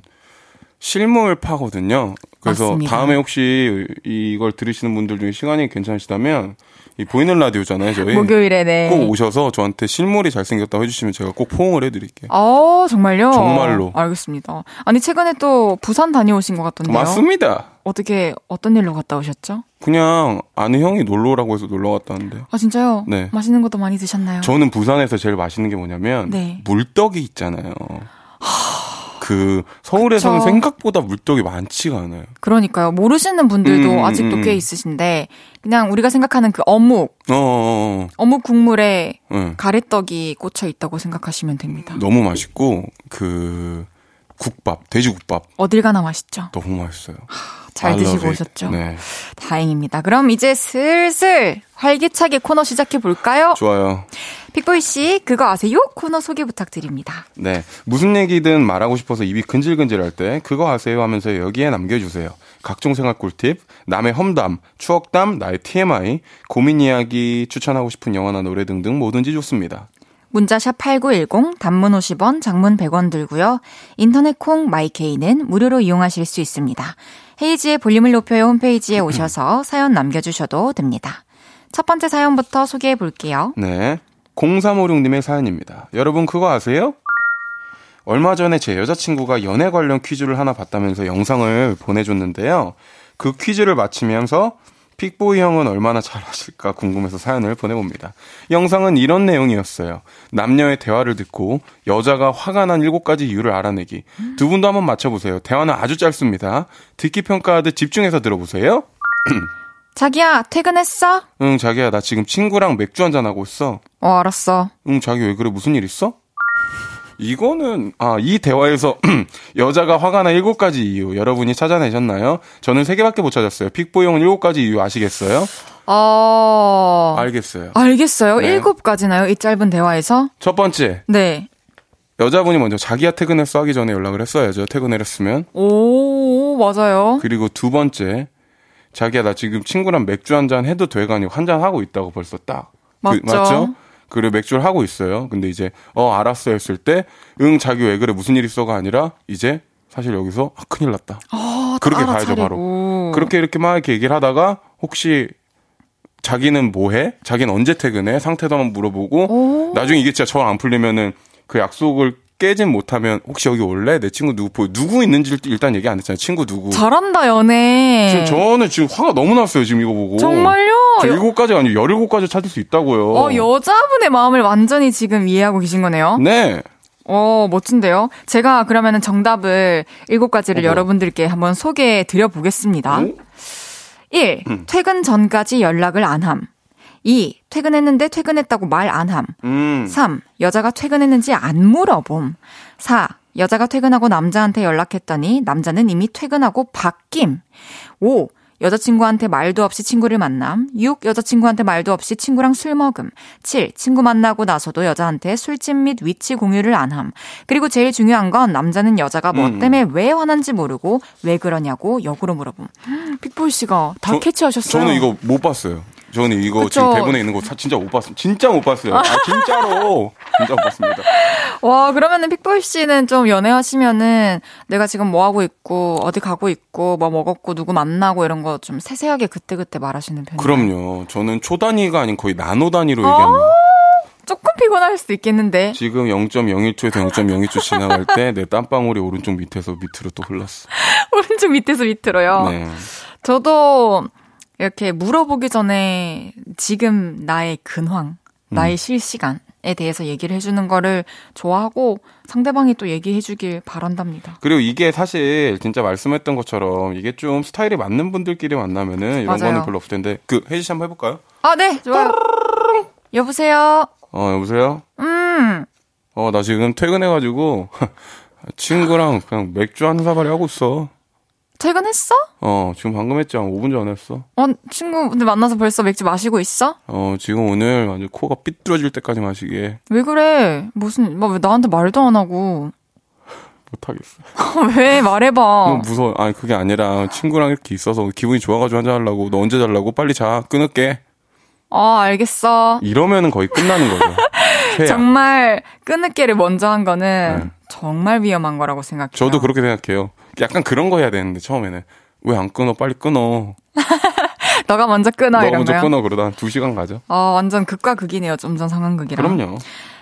실물 파거든요. 그래서 맞습니다. 다음에 혹시 이걸 들으시는 분들 중에 시간이 괜찮으시다면 이 보이는 라디오잖아요, 저희. 목요일에 네. 꼭 오셔서 저한테 실물이 잘생겼다고 해주시면 제가 꼭 포옹을 해드릴게요. 어, 정말요? 정말로. 알겠습니다. 아니, 최근에 또 부산 다녀오신 것 같던데요? 맞습니다. 어떻게, 어떤 일로 갔다 오셨죠? 그냥 아는 형이 놀러 오라고 해서 놀러 갔다는데. 아, 진짜요? 네. 맛있는 것도 많이 드셨나요? 저는 부산에서 제일 맛있는 게 뭐냐면 네. 물떡이 있잖아요. 그 서울에서는 그쵸. 생각보다 물떡이 많지가 않아요. 그러니까요. 모르시는 분들도 음, 아직도 음, 꽤 음. 있으신데, 그냥 우리가 생각하는 그 어묵, 어, 어, 어묵 국물에 어. 네. 가래떡이 꽂혀 있다고 생각하시면 됩니다. 너무 맛있고 그 국밥, 돼지국밥 어딜 가나 맛있죠? 너무 맛있어요. 잘 드시고 오셨죠? 네. 다행입니다. 그럼 이제 슬슬 활기차게 코너 시작해 볼까요? 좋아요. 픽보이 씨, 그거 아세요? 코너 소개 부탁드립니다. 네. 무슨 얘기든 말하고 싶어서 입이 근질근질 할 때 그거 아세요 하면서 여기에 남겨주세요. 각종 생활 꿀팁, 남의 험담, 추억담, 나의 TMI, 고민 이야기, 추천하고 싶은 영화나 노래 등등 뭐든지 좋습니다. 문자샵 8910, 단문 50원, 장문 100원 들고요. 인터넷 콩 마이케이는 무료로 이용하실 수 있습니다. 헤이지의 볼륨을 높여요 홈페이지에 오셔서 사연 남겨주셔도 됩니다. 첫 번째 사연부터 소개해 볼게요. 네. 0356님의 사연입니다. 여러분 그거 아세요? 얼마 전에 제 여자친구가 연애 관련 퀴즈를 하나 봤다면서 영상을 보내줬는데요. 그 퀴즈를 마치면서 픽보이 형은 얼마나 잘하실까 궁금해서 사연을 보내봅니다. 영상은 이런 내용이었어요. 남녀의 대화를 듣고 여자가 화가 난 일곱 가지 이유를 알아내기. 두 분도 한번 맞춰보세요. 대화는 아주 짧습니다. 듣기 평가하듯 집중해서 들어보세요. 자기야, 퇴근했어? 응, 자기야, 나 지금 친구랑 맥주 한잔 하고 있어. 어, 알았어. 응, 자기 왜 그래? 무슨 일 있어? 이거는 아 이 대화에서 여자가 화가 나 일곱 가지 이유 여러분이 찾아내셨나요? 저는 세 개밖에 못 찾았어요. 픽보용은 일곱 가지 이유 아시겠어요? 어 알겠어요. 알겠어요. 네. 일곱 가지나요? 이 짧은 대화에서? 첫 번째. 네. 여자분이 먼저 자기야 퇴근했어 하기 전에 연락을 했어야죠. 퇴근을 했으면. 오 맞아요. 그리고 두 번째. 자기야 나 지금 친구랑 맥주 한 잔 해도 돼가 아니고 한 잔 하고 있다고 벌써 딱. 맞죠. 그, 맞죠? 그래 맥주를 하고 있어요. 근데 이제 어 알았어 했을 때 응 자기 왜 그래 무슨 일 있어가 아니라 이제 사실 여기서 아 큰일 났다. 아, 그렇게 가야죠 바로. 그렇게 이렇게 막 이렇게 얘기를 하다가 혹시 자기는 뭐해? 자기는 언제 퇴근해? 상태도 한번 물어보고 오. 나중에 이게 진짜 저 안 풀리면은 그 약속을 깨진 못하면 혹시 여기 올래? 내 친구 누구 보여? 누구 있는지 일단 얘기 안 했잖아요. 친구 누구. 잘한다 연애. 지금 저는 지금 화가 너무 났어요. 지금 이거 보고. 정말요? 일곱 가지가 아니고 열일곱 가지 찾을 수 있다고요. 어 여자분의 마음을 완전히 지금 이해하고 계신 거네요. 네. 어, 멋진데요? 제가 그러면은 정답을 일곱 가지를 어 여러분들께 한번 소개해 드려 보겠습니다. 1. 음. 퇴근 전까지 연락을 안 함. 2. 퇴근했는데 퇴근했다고 말 안 함. 음. 3. 여자가 퇴근했는지 안 물어봄. 4. 여자가 퇴근하고 남자한테 연락했더니 남자는 이미 퇴근하고 바뀜. 5. 여자친구한테 말도 없이 친구를 만남. 6. 여자친구한테 말도 없이 친구랑 술 먹음. 7. 친구 만나고 나서도 여자한테 술집 및 위치 공유를 안 함. 그리고 제일 중요한 건 남자는 여자가 뭐 음. 때문에 왜 화난지 모르고 왜 그러냐고 역으로 물어봄. 픽볼 씨가 다 저, 캐치하셨어요. 저는 이거 못 봤어요. 저는 이거 그쵸? 지금 대본에 있는 거 진짜 못 봤어요. 진짜 못 봤어요. 아, 진짜로. 진짜 못 봤습니다. 와, 그러면은 픽보이 씨는 좀 연애하시면은 내가 지금 뭐 하고 있고, 어디 가고 있고, 뭐 먹었고, 누구 만나고 이런 거 좀 세세하게 그때그때 말하시는 편이에요? 그럼요. 저는 초 단위가 아닌 거의 나노 단위로 아~ 얘기합니다. 조금 피곤할 수도 있겠는데. 지금 0.01초에서 0.02초 지나갈 때 내 땀방울이 오른쪽 밑에서 밑으로 또 흘렀어. 오른쪽 밑에서 밑으로요? 네. 저도 이렇게 물어보기 전에 지금 나의 근황, 나의 음. 실시간 에 대해서 얘기를 해주는 거를 좋아하고 상대방이 또 얘기해주길 바란답니다. 그리고 이게 사실 진짜 말씀했던 것처럼 이게 좀 스타일이 맞는 분들끼리 만나면은 이런 맞아요. 거는 별로 없을 텐데 그 혜지 씨 한번 해볼까요? 아, 네, 좋아요. 여보세요? 어, 여보세요? 음. 어, 나 지금 퇴근해가지고 친구랑 그냥 맥주 한 사발이 하고 있어. 퇴근했어? 어, 지금 방금 했지. 한 5분 전에 했어. 어, 친구분들 만나서 벌써 맥주 마시고 있어? 어, 지금 오늘 완전 코가 삐뚤어질 때까지 마시게. 왜 그래? 무슨, 뭐, 왜 나한테 말도 안 하고. 못하겠어. 왜? 말해봐. 너무 무서워. 아니, 그게 아니라 친구랑 이렇게 있어서 기분이 좋아가지고 한잔하려고. 너 언제 잘라고? 빨리 자. 끊을게. 어, 알겠어. 이러면은 거의 끝나는 거죠. 정말 끊을게를 먼저 한 거는 네. 정말 위험한 거라고 생각해요. 저도 그렇게 생각해요. 약간 그런 거 해야 되는데 처음에는 왜 안 끊어? 빨리 끊어. 너가 먼저 끊어 이런 먼저 끊어 그러다 한 2시간 가죠. 어, 완전 극과 극이네요. 점점 상황극이랑. 그럼요.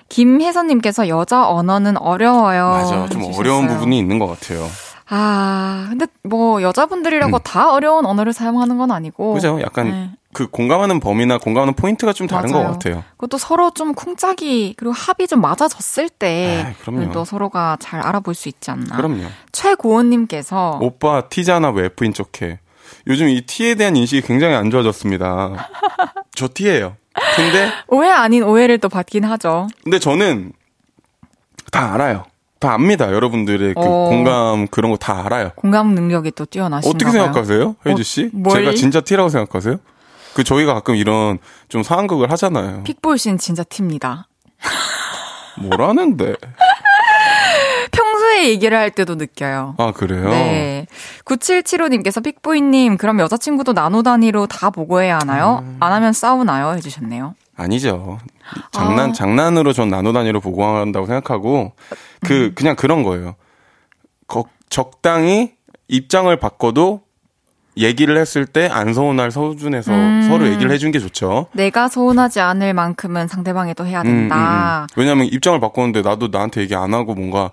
김혜선님께서 여자 언어는 어려워요. 맞아. 좀 해주셨어요. 어려운 부분이 있는 것 같아요. 아, 근데 뭐 여자분들이라고 음. 다 어려운 언어를 사용하는 건 아니고. 그죠. 약간 네. 그 공감하는 범위나 공감하는 포인트가 좀 다른 맞아요. 것 같아요. 그것도 서로 좀 쿵짝이 그리고 합이 좀 맞아졌을 때또 서로가 잘 알아볼 수 있지 않나. 그럼요. 최고은님께서 오빠 T잖아 왜 F인 척해. 요즘 이 T에 대한 인식이 굉장히 안 좋아졌습니다. 저 T예요. 근데 오해 아닌 오해를 또 받긴 하죠. 근데 저는 다 알아요. 다 압니다. 여러분들의 그 어. 공감 그런 거 다 알아요. 공감 능력이 또 뛰어나신가 어떻게. 생각하세요, 혜주 씨? 뭘? 제가 진짜 티라고 생각하세요? 그 저희가 가끔 이런 좀 상황극을 하잖아요. 픽볼 씨는 진짜 티입니다. 뭐라는데? 평소에 얘기를 할 때도 느껴요. 아 그래요? 네. 9775님께서 픽보이님, 그럼 여자친구도 나노 단위로 다 보고해야 하나요? 음. 안 하면 싸우나요? 해주셨네요. 아니죠. 장난 아. 장난으로 전 나노 단위로 보고한다고 생각하고 음. 그 그냥 그런 거예요. 거- 적당히 입장을 바꿔도 얘기를 했을 때 안 서운할 수준에서 음. 서로 얘기를 해준 게 좋죠. 내가 서운하지 않을 만큼은 상대방이 또 해야 음, 음, 음. 된다. 왜냐면 입장을 바꿨는데 나도 나한테 얘기 안 하고 뭔가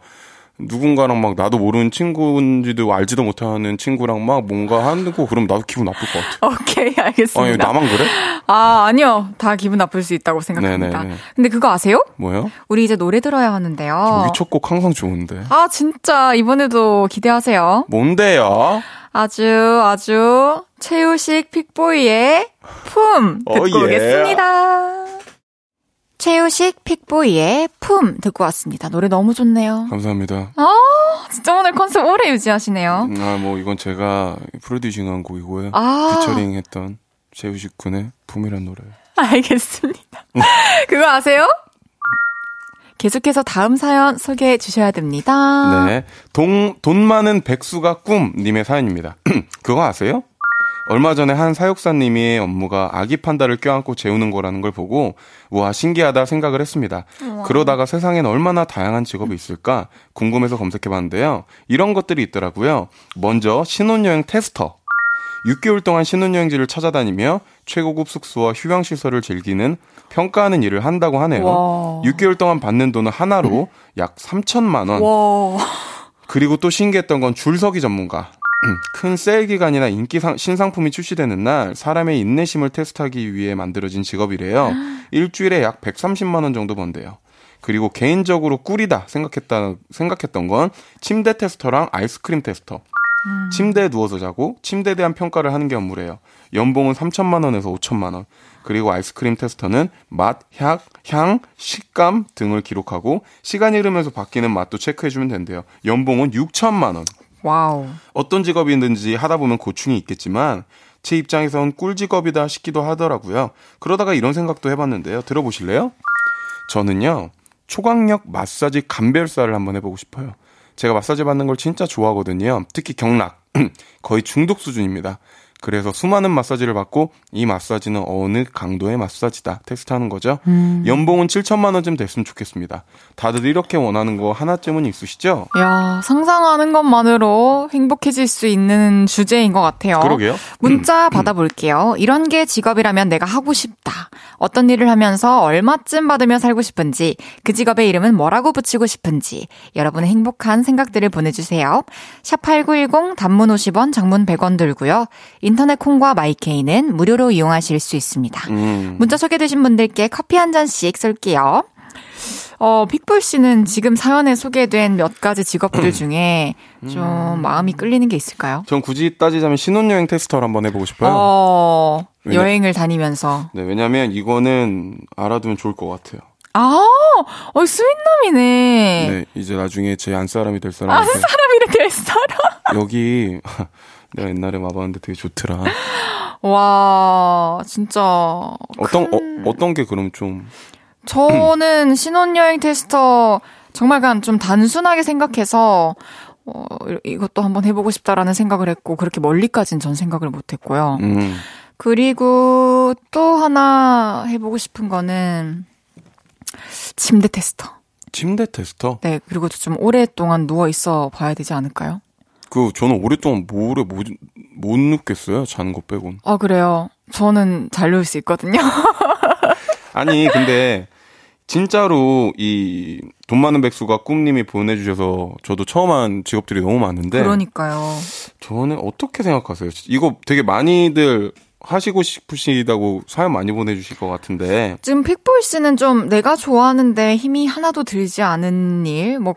누군가랑 막 나도 모르는 친구인지도 알지도 못하는 친구랑 막 뭔가 하고 그럼 나도 기분 나쁠 것 같아. 오케이, 아니 알겠습니다. 나만 그래? 아, 아니요. 다 기분 나쁠 수 있다고 생각합니다. 네네네. 근데 그거 아세요? 뭐요? 우리 이제 노래 들어야 하는데요. 저기 첫곡 항상 좋은데. 아, 진짜 이번에도 기대하세요. 뭔데요? 아주 아주 최우식 픽보이의 품 듣고 어, 예. 오겠습니다. 최우식 픽보이의 품 듣고 왔습니다. 노래 너무 좋네요. 감사합니다. 진짜 오늘 컨셉 오래 유지하시네요. 아, 뭐, 이건 제가 프로듀싱한 곡이고요. 아. 피처링 했던 제우식 군의 붐이란 노래. 알겠습니다. 그거 아세요? 계속해서 다음 사연 소개해 주셔야 됩니다. 네. 돈, 돈 많은 백수가 꿈님의 사연입니다. 그거 아세요? 얼마 전에 한 사육사님의 업무가 아기 판다를 껴안고 재우는 거라는 걸 보고, 와, 신기하다 생각을 했습니다. 그러다가 세상엔 얼마나 다양한 직업이 있을까 궁금해서 검색해 봤는데요. 이런 것들이 있더라고요. 먼저, 신혼여행 테스터. 6개월 동안 신혼여행지를 찾아다니며 최고급 숙소와 휴양시설을 즐기는 평가하는 일을 한다고 하네요. 와. 6개월 동안 받는 돈은 하나로 약 3천만 원. 와. 그리고 또 신기했던 건 줄서기 전문가. 큰 세일 기간이나 인기 상- 신상품이 출시되는 날 사람의 인내심을 테스트하기 위해 만들어진 직업이래요. 일주일에 약 130만 원 정도 번대요. 그리고 개인적으로 꿀이다 생각했다 생각했던 건 침대 테스터랑 아이스크림 테스터. 침대에 누워서 자고 침대에 대한 평가를 하는 게 업무래요. 연봉은 3천만 원에서 5천만 원. 그리고 아이스크림 테스터는 맛, 향, 향, 식감 등을 기록하고 시간이 흐르면서 바뀌는 맛도 체크해 주면 된대요. 연봉은 6천만 원. 와우. 어떤 직업이든지 하다 보면 고충이 있겠지만 제 입장에선 꿀 직업이다 싶기도 하더라고요. 그러다가 이런 생각도 해봤는데요. 들어보실래요? 저는요 초강력 마사지 감별사를 한번 해보고 싶어요. 제가 마사지 받는 걸 진짜 좋아하거든요. 특히 경락 거의 중독 수준입니다. 그래서 수많은 마사지를 받고 이 마사지는 어느 강도의 마사지다 테스트하는 거죠. 연봉은 7천만 원쯤 됐으면 좋겠습니다. 다들 이렇게 원하는 거 하나쯤은 있으시죠? 야, 상상하는 것만으로 행복해질 수 있는 주제인 것 같아요. 그러게요. 문자 받아볼게요. 이런 게 직업이라면 내가 하고 싶다. 어떤 일을 하면서 얼마쯤 받으며 살고 싶은지, 그 직업의 이름은 뭐라고 붙이고 싶은지, 여러분의 행복한 생각들을 보내주세요. 샵 8910 단문 50원, 장문 100원 들고요. 인터넷 콩과 마이케이는 무료로 이용하실 수 있습니다. 음. 문자 소개되신 분들께 커피 한 잔씩 쏠게요. 어, 픽볼 씨는 지금 사연에 소개된 몇 가지 직업들 중에 좀 마음이 끌리는 게 있을까요? 전 굳이 따지자면 신혼여행 테스터를 한번 해보고 싶어요. 어, 왜냐- 여행을 다니면서. 네, 왜냐면 이거는 알아두면 좋을 것 같아요. 아, 어, 스윗남이네. 네, 이제 나중에 제 안사람이 될 아, 사람한테 사람이래 될 사람. 여기 내가 옛날에 와봤는데 되게 좋더라. 와, 진짜. 어떤 큰- 어, 어떤 게 그럼 좀 저는 신혼여행 테스터 정말 그냥 좀 단순하게 생각해서 어, 이것도 한번 해보고 싶다라는 생각을 했고 그렇게 멀리까지는 전 생각을 못했고요. 음, 그리고 또 하나 해보고 싶은 거는 침대 테스터. 침대 테스터? 네, 그리고 좀 오랫동안 누워 있어 봐야 되지 않을까요? 그 저는 오랫동안 뭐래 못, 못 눕겠어요. 자는 거 빼곤. 아, 그래요. 저는 잘 누울 수 있거든요. 아니 근데 진짜로 이 돈 많은 백수가 꿈님이 보내주셔서 저도 처음 한 직업들이 너무 많은데 그러니까요. 저는 어떻게 생각하세요? 이거 되게 많이들 하시고 싶으시다고 사연 많이 보내주실 것 같은데 지금 픽볼 씨는 좀 내가 좋아하는데 힘이 하나도 들지 않은 일, 뭐,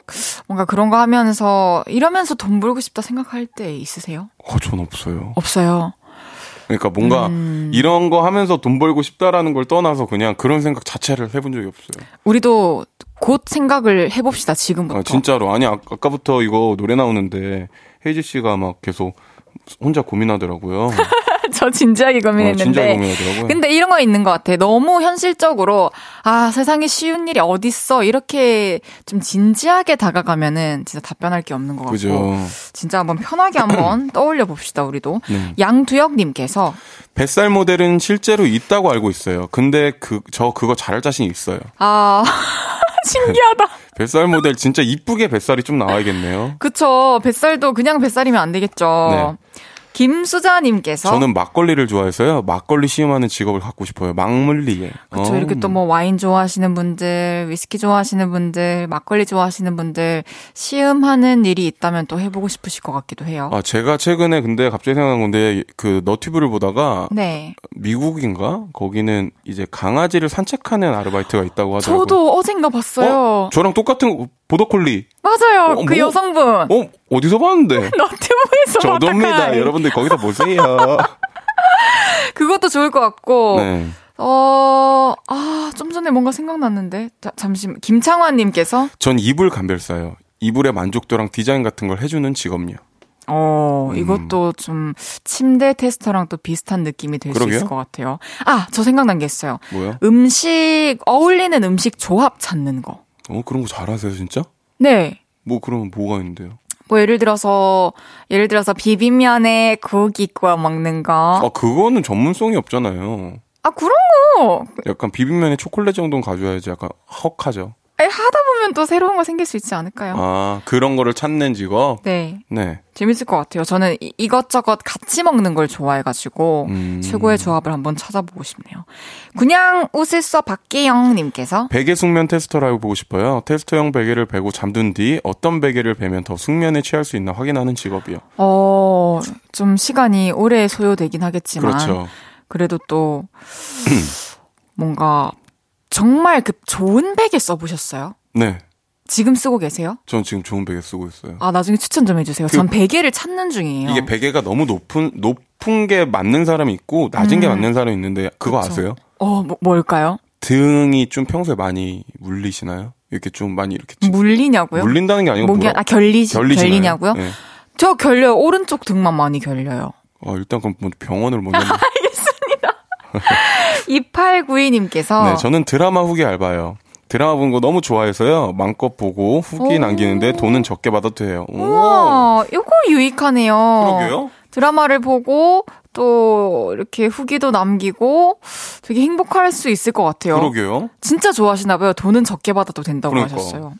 뭔가 그런 거 하면서 이러면서 돈 벌고 싶다 생각할 때 있으세요? 어, 전 없어요. 없어요. 그러니까 뭔가 음. 이런 거 하면서 돈 벌고 싶다라는 걸 떠나서 그냥 그런 생각 자체를 해본 적이 없어요. 우리도 곧 생각을 해봅시다, 지금부터. 아, 진짜로. 아니, 아, 아까부터 이거 노래 나오는데 헤이지 씨가 막 계속 혼자 고민하더라고요. 저 진지하게 고민했는데. 어. 근데 이런 거 있는 것 같아. 너무 현실적으로, 아, 세상에 쉬운 일이 어딨어. 이렇게 좀 진지하게 다가가면은 진짜 답변할 게 없는 것 같고. 그죠. 진짜 한번 편하게 한번 떠올려 봅시다, 우리도. 네. 양두혁님께서, 뱃살 모델은 실제로 있다고 알고 있어요. 근데 그, 저 그거 잘할 자신이 있어요. 아, 신기하다. 뱃살 모델 진짜 이쁘게 뱃살이 좀 나와야겠네요. 그쵸. 뱃살도 그냥 뱃살이면 안 되겠죠. 네. 김수자님께서. 저는 막걸리를 좋아해서요. 막걸리 시음하는 직업을 갖고 싶어요. 막물리에. 그쵸. 어. 이렇게 또 뭐 와인 좋아하시는 분들, 위스키 좋아하시는 분들, 막걸리 좋아하시는 분들, 시음하는 일이 있다면 또 해보고 싶으실 것 같기도 해요. 아, 제가 최근에 근데 갑자기 생각난 건데, 그 너튜브를 보다가, 네. 미국인가? 거기는 이제 강아지를 산책하는 아르바이트가 있다고 하더라고요. 저도 어젠가 봤어요. 어? 저랑 똑같은 거, 보더콜리. 맞아요. 어, 그 뭐? 여성분. 어, 어디서 봤는데? 너튜브에서 저도입니다. 여러분들 거기서 보세요. 그것도 좋을 것 같고. 네. 어, 아, 좀 전에 뭔가 생각났는데. 자, 잠시만. 김창환님께서. 전 이불 감별사요. 이불의 만족도랑 디자인 같은 걸 해주는 직업요. 어, 음. 이것도 좀 침대 테스터랑 또 비슷한 느낌이 될 수. 있을 것 같아요. 아, 저 생각난 게 있어요. 뭐야? 음식, 어울리는 음식 조합 찾는 거. 어, 그런 거 잘하세요, 진짜? 네. 뭐, 그러면 뭐가 있는데요? 뭐 예를 들어서 예를 들어서 비빔면에 고기 구워 먹는 거. 아, 그거는 전문성이 없잖아요. 아 그런 거 약간 비빔면에 초콜릿 정도는 가져야지 약간 헉하죠. 하다 보면 또 새로운 거 생길 수 있지 않을까요? 아, 그런 거를 찾는 직업? 네. 네. 재밌을 것 같아요. 저는 이- 이것저것 같이 먹는 걸 좋아해가지고 음. 최고의 조합을 한번 찾아보고 싶네요. 그냥 웃을 써 박계영님께서 베개 숙면 테스터라고 보고 싶어요. 테스터용 베개를 베고 잠든 뒤 어떤 베개를 베면 더 숙면에 취할 수 있나 확인하는 직업이요. 어, 좀 시간이 오래 소요되긴 하겠지만 그렇죠. 그래도 또 뭔가 정말 그 좋은 베개 써보셨어요? 네. 지금 쓰고 계세요? 전 지금 좋은 베개 쓰고 있어요. 아, 나중에 추천 좀 해주세요. 전 베개를 찾는 중이에요. 이게 베개가 너무 높은 높은 게 맞는 사람이 있고 낮은 게 맞는 사람이 있는데 그거 음. 그쵸. 아세요? 어, 뭐, 뭘까요? 등이 좀 평소에 많이 물리시나요? 이렇게 좀 많이 이렇게 찌- 물리냐고요? 물린다는 게 아니고 목이, 아, 결리시, 결리시나요? 결리냐고요? 네. 저 결려요. 오른쪽 등만 많이 결려요. 어, 일단 그럼 먼저 병원을 먼저. 아, 2892님께서 네, 저는 드라마 후기 알바요. 드라마 본거 너무 좋아해서요. 마음껏 보고 후기 오. 남기는데 돈은 적게 받아도 돼요. 오. 우와, 요거 유익하네요. 그러게요. 드라마를 보고 또 이렇게 후기도 남기고 되게 행복할 수 있을 것 같아요. 그러게요. 진짜 좋아하시나 봐요. 돈은 적게 받아도 된다고 그러니까. 하셨어요.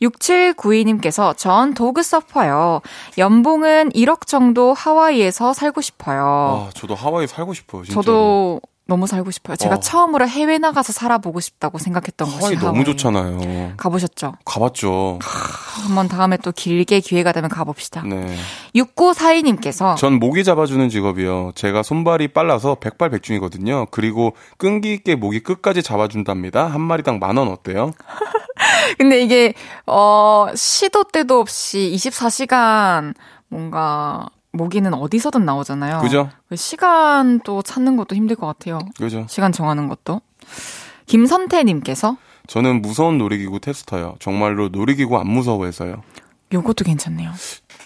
6792님께서 전 도그 서퍼요. 연봉은 1억 정도 하와이에서 살고 싶어요. 아, 저도 하와이 살고 싶어요. 진짜. 저도 너무 살고 싶어요. 제가 어. 처음으로 해외 나가서 살아보고 싶다고 생각했던 하와이 곳이 너무 좋잖아요. 가보셨죠? 가봤죠. 한번 다음에 또 길게 기회가 되면 가봅시다. 네. 6942님께서 전 모기 잡아주는 직업이요. 제가 손발이 빨라서 백발백중이거든요. 그리고 끈기 있게 모기 끝까지 잡아준답니다. 한 마리당 만 원 어때요? 근데 이게 어 시도 때도 없이 24시간 뭔가 모기는 어디서든 나오잖아요. 그죠? 그 시간 또 찾는 것도 힘들 것 같아요. 그죠? 시간 정하는 것도. 김선태님께서 저는 무서운 놀이기구 테스터요. 정말로 놀이기구 안 무서워해서요. 요것도 괜찮네요.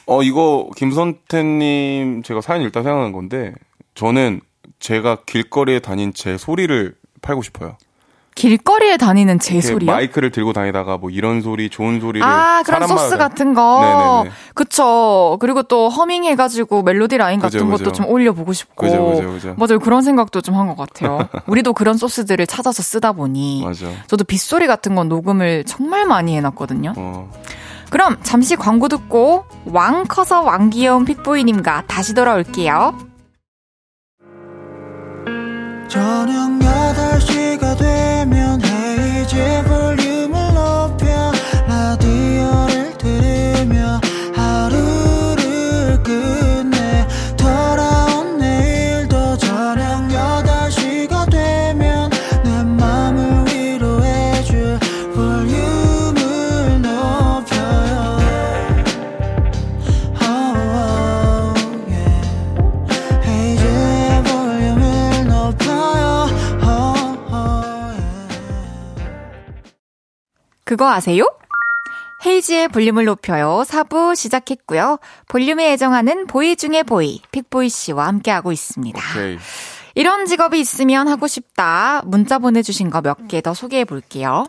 어, 이거 김선태님 제가 사연 읽다 생각난 건데 저는 제가 길거리에 다닌 제 소리를 팔고 싶어요. 길거리에 다니는 제 소리요? 마이크를 들고 다니다가 뭐 이런 소리, 좋은 소리를 아, 그런 소스 같은 거. 네네네. 그쵸. 그리고 또 허밍 해가지고 멜로디 라인 그죠, 같은 그죠. 것도 좀 올려보고 싶고. 그죠, 그죠, 그죠. 맞아요. 그런 생각도 좀 한 것 같아요. 우리도 그런 소스들을 찾아서 쓰다 보니. 맞아. 저도 빗소리 같은 건 녹음을 정말 많이 해놨거든요. 어. 그럼 잠시 광고 듣고 왕 커서 왕 귀여운 픽보이님과 다시 돌아올게요. 저녁 8시가 되면 헤이즈 볼륨 그거 아세요? 헤이지의 볼륨을 높여요. 4부 시작했고요. 볼륨에 애정하는 보이 중에 보이, 픽보이 씨와 함께하고 있습니다. 오케이. 이런 직업이 있으면 하고 싶다. 문자 보내주신 거 몇 개 더 소개해 볼게요.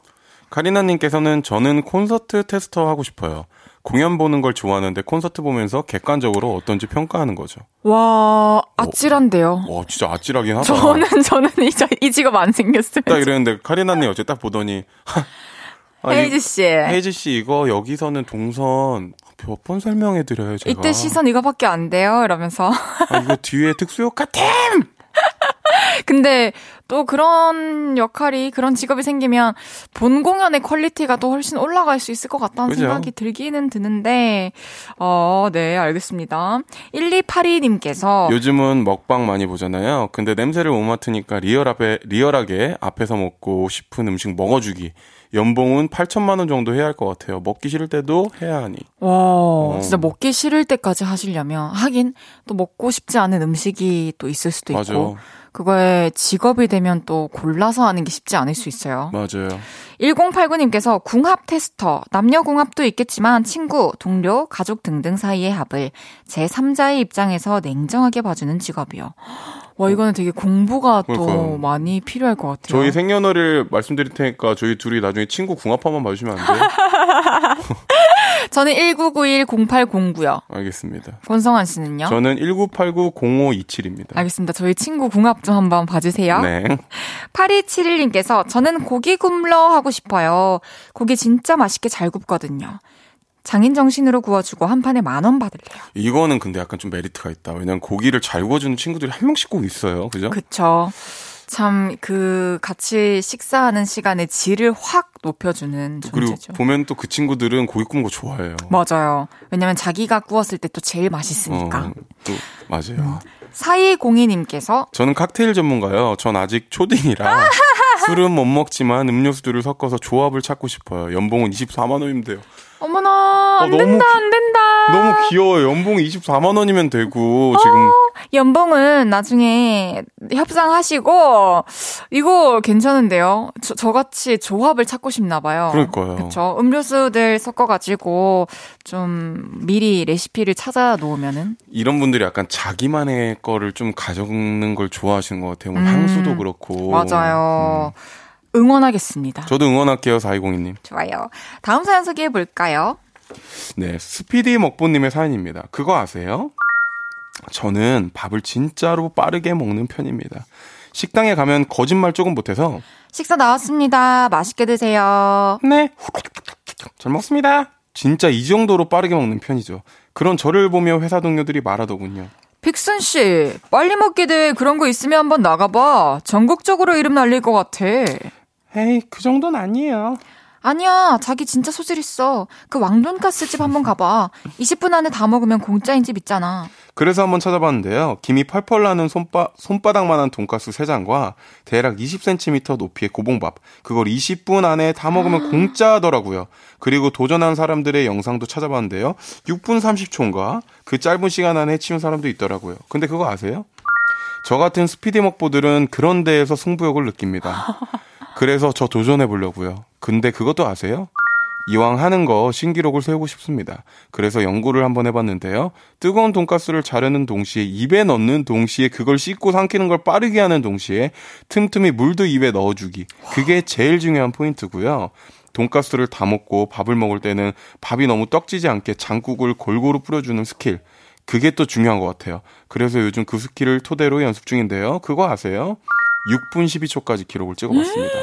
카리나님께서는 저는 콘서트 테스터 하고 싶어요. 공연 보는 걸 좋아하는데 콘서트 보면서 객관적으로 어떤지 평가하는 거죠. 와, 아찔한데요. 와, 진짜 아찔하긴 하다. 저는, 저는 이, 이 직업 안 생겼어요. 딱 이랬는데 카리나님 어제 딱 보더니 아, 이- 헤이즈 씨. 헤이즈 씨 이거 여기서는 동선 몇 번 설명해 드려요 제가. 이때 시선 이거밖에 안 돼요. 이러면서. 아, 이거 뒤에 특수효과 땜. 근데 또 그런 역할이 그런 직업이 생기면 본 공연의 퀄리티가 또 훨씬 올라갈 수 있을 것 같다는 그죠? 생각이 들기는 드는데 어, 네, 알겠습니다. 1282 님께서 요즘은 먹방 많이 보잖아요. 근데 냄새를 못 맡으니까 리얼 앞에 리얼하게 앞에서 먹고 싶은 음식 먹어 주기. 연봉은 8천만 원 정도 해야 할 것 같아요. 먹기 싫을 때도 해야 하니. 와, 진짜 먹기 싫을 때까지 하시려면 하긴 또 먹고 싶지 않은 음식이 또 있을 수도 있고 맞아. 그거에 직업이 되면 또 골라서 하는 게 쉽지 않을 수 있어요. 맞아요. 1089님께서 궁합 테스터, 남녀 궁합도 있겠지만 친구, 동료, 가족 등등 사이의 합을 제3자의 입장에서 냉정하게 봐주는 직업이요. 와, 이거는 되게 공부가 또 그러니까요. 많이 필요할 것 같아요. 저희 생년월일 말씀드릴 테니까 저희 둘이 나중에 친구 궁합 한번 봐주시면 안 돼요? 저는 19910809요. 알겠습니다. 권성환 씨는요? 저는 19890527입니다. 알겠습니다. 저희 친구 궁합 좀 한번 봐주세요. 네. 8271님께서 저는 고기 굽러 하고 싶어요. 고기 진짜 맛있게 잘 굽거든요. 장인 정신으로 구워주고 한 판에 만 원 받을래요. 이거는 근데 약간 좀 메리트가 있다. 왜냐면 고기를 잘 구워주는 친구들이 한 명씩 꼭 있어요. 그죠? 그쵸. 참, 그, 같이 식사하는 시간의 질을 확 높여주는 그리고 존재죠. 보면 또 그 친구들은 고기 굽는 거 좋아해요. 맞아요. 왜냐면 자기가 구웠을 때 또 제일 맛있으니까. 어, 또 맞아요. 4202님께서 저는 칵테일 전문가요. 전 아직 초딩이라 술은 못 먹지만 음료수들을 섞어서 조합을 찾고 싶어요. 연봉은 24만 원이면 돼요. 어머나, 안 어, 된다, 귀- 안 된다. 너무 귀여워요. 연봉이 24만 원이면 되고 지금 연봉은 나중에 협상하시고, 이거 괜찮은데요? 저, 저같이 조합을 찾고 싶나 봐요. 그러니까요. 그쵸. 음료수들 섞어가지고, 좀, 미리 레시피를 찾아 놓으면은. 이런 분들이 약간 자기만의 거를 좀 가져오는 걸 좋아하시는 것 같아요. 뭐 음. 향수도 그렇고. 맞아요. 응원하겠습니다. 저도 응원할게요, 4202님. 좋아요. 다음 사연 소개해 볼까요? 네, 스피디 먹보님의 사연입니다. 그거 아세요? 저는 밥을 진짜로 빠르게 먹는 편입니다. 식당에 가면 거짓말 조금 못해서 식사 나왔습니다. 맛있게 드세요. 네, 잘 먹습니다. 진짜 이 정도로 빠르게 먹는 편이죠. 그런 저를 보며 회사 동료들이 말하더군요. 픽슨 씨, 빨리 먹게 돼. 그런 거 있으면 한번 나가봐. 전국적으로 이름 날릴 것 같아. 에이, 그 정도는 아니에요. 아니야, 자기 진짜 소질 있어. 그 왕돈가스 집 한번 가봐. 20분 안에 다 먹으면 공짜인 집 있잖아. 그래서 한번 찾아봤는데요. 김이 펄펄 나는 손바, 손바닥만한 돈가스 3장과 대략 20cm 높이의 고봉밥. 그걸 20분 안에 다 먹으면 공짜더라고요. 그리고 도전한 사람들의 영상도 찾아봤는데요. 6분 30초인가? 그 짧은 시간 안에 해치운 사람도 있더라고요. 근데 그거 아세요? 저 같은 스피디 먹보들은 그런 데에서 승부욕을 느낍니다. 그래서 저 도전해 보려고요. 근데 그것도 아세요? 이왕 하는 거 신기록을 세우고 싶습니다. 그래서 연구를 한번 해봤는데요. 뜨거운 돈가스를 자르는 동시에 입에 넣는 동시에 그걸 씹고 삼키는 걸 빠르게 하는 동시에 틈틈이 물도 입에 넣어주기. 그게 제일 중요한 포인트고요. 돈가스를 다 먹고 밥을 먹을 때는 밥이 너무 떡지지 않게 장국을 골고루 뿌려주는 스킬. 그게 또 중요한 것 같아요. 그래서 요즘 그 스킬을 토대로 연습 중인데요. 그거 아세요? 6분 12초까지 기록을 찍어봤습니다.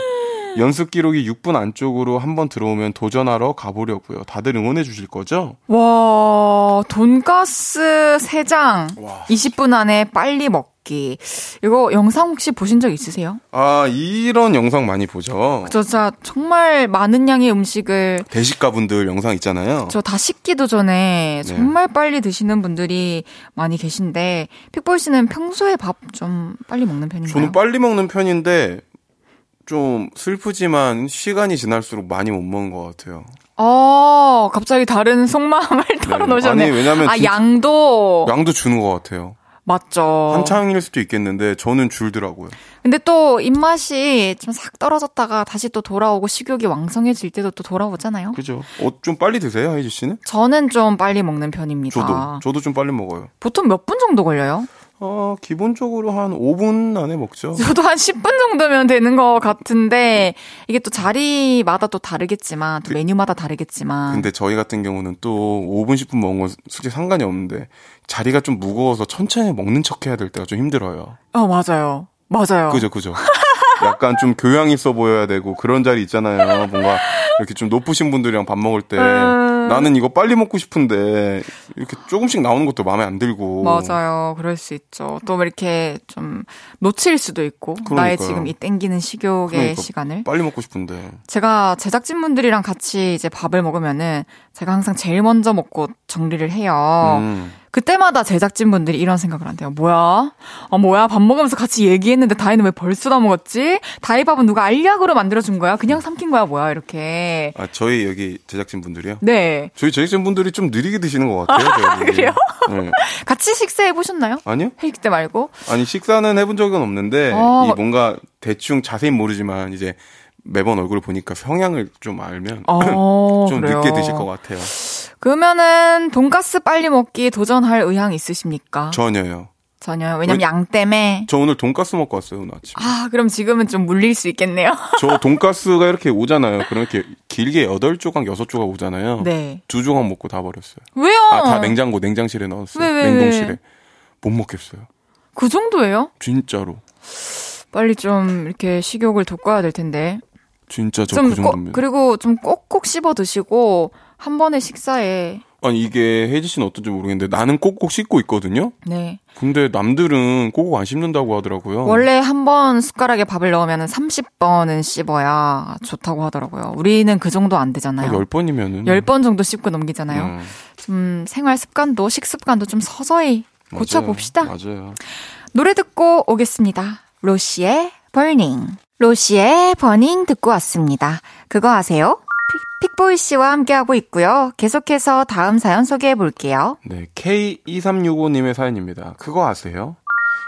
연습 기록이 6분 안쪽으로 한번 들어오면 도전하러 가보려고요. 다들 응원해 주실 거죠? 와, 돈가스 3장. 와. 20분 안에 빨리 먹기. 이거 영상 혹시 보신 적 있으세요? 아, 이런 영상 많이 보죠. 저 진짜 정말 많은 양의 음식을 대식가분들 영상 있잖아요. 저 다 식기도 전에 네. 정말 빨리 드시는 분들이 많이 계신데 픽볼 씨는 평소에 밥 좀 빨리 먹는 편인가요? 저는 빨리 먹는 편인데 좀 슬프지만 시간이 지날수록 많이 못 먹는 것 같아요. 어, 갑자기 다른 속마음을 털어놓으셨네요. 아니, 왜냐면 아, 진짜- 양도 양도 주는 것 같아요. 맞죠. 한창일 수도 있겠는데 저는 줄더라고요. 근데 또 입맛이 좀 싹 떨어졌다가 다시 또 돌아오고 식욕이 왕성해질 때도 또 돌아오잖아요. 그죠? 어, 좀 빨리 드세요, 혜지 씨는? 저는 좀 빨리 먹는 편입니다. 저도 저도 좀 빨리 먹어요. 보통 몇 분 정도 걸려요? 어, 기본적으로 한 5분 안에 먹죠. 저도 한 10분 정도면 되는 것 같은데 이게 또 자리마다 또 다르겠지만 또 메뉴마다 다르겠지만 근데 저희 같은 경우는 또 5분 10분 먹은 건 솔직히 상관이 없는데 자리가 좀 무거워서 천천히 먹는 척 해야 될 때가 좀 힘들어요. 어 맞아요. 맞아요. 그죠, 그죠. 약간 좀 교양 있어 보여야 되고 그런 자리 있잖아요. 뭔가 이렇게 좀 높으신 분들이랑 밥 먹을 때 음. 나는 이거 빨리 먹고 싶은데 이렇게 조금씩 나오는 것도 마음에 안 들고 맞아요. 그럴 수 있죠. 또 이렇게 좀 놓칠 수도 있고 나의 그러니까요. 지금 이 땡기는 식욕의 그러니까 시간을 빨리 먹고 싶은데 제가 제작진분들이랑 같이 이제 밥을 먹으면은 제가 항상 제일 먼저 먹고 정리를 해요. 음. 그때마다 제작진분들이 이런 생각을 한대요. 뭐야? 아, 뭐야? 밥 먹으면서 같이 얘기했는데 다이는 왜 벌써 다 먹었지? 다이 밥은 누가 알약으로 만들어준 거야? 그냥 삼킨 거야? 뭐야? 이렇게. 아 저희 여기 제작진 분들이요. 네. 저희 제작진 분들이 좀 느리게 드시는 것 같아요. 저희. 그래요? 네. 같이 식사해 보셨나요? 아니요? 회식 때 말고? 아니 식사는 해본 적은 없는데 어. 이 뭔가 대충 자세히 모르지만 이제 매번 얼굴을 보니까 성향을 좀 알면 어, 좀 그래요. 늦게 드실 것 같아요. 그러면은 돈가스 빨리 먹기 도전할 의향 있으십니까? 전혀요. 전혀요. 왜냐면 왜- 양 때문에. 저 오늘 돈가스 먹고 왔어요 오늘 아침. 아, 그럼 지금은 좀 물릴 수 있겠네요. 저 돈가스가 이렇게 오잖아요. 그럼 이렇게 길게 8조각, 6조각 오잖아요. 네. 두 조각 먹고 다 버렸어요. 왜요? 아, 다 냉장고, 냉장실에 넣었어요. 왜, 왜, 냉동실에. 왜? 못 먹겠어요. 그 정도예요? 진짜로. 빨리 좀 이렇게 식욕을 돋궈야 될 텐데. 진짜 저좀그 꼭, 정도입니다. 그리고 좀 꼭꼭 씹어 드시고 한 번에 식사에 아니 이게 혜지 씨는 어떤지 모르겠는데 나는 꼭꼭 씹고 있거든요. 네. 근데 남들은 꼭꼭 안 씹는다고 하더라고요. 원래 한 번 숟가락에 밥을 넣으면 30번은 씹어야 좋다고 하더라고요. 우리는 그 정도 안 되잖아요. 10번이면은 10번 정도 씹고 넘기잖아요. 음, 좀 생활 습관도 식습관도 좀 서서히 고쳐 봅시다. 맞아요. 노래 듣고 오겠습니다. 로시의 버닝. 로시의 버닝 듣고 왔습니다. 그거 아세요? 픽- 픽보이 씨와 함께하고 있고요. 계속해서 다음 사연 소개해 볼게요. 네, K2365님의 사연입니다. 그거 아세요?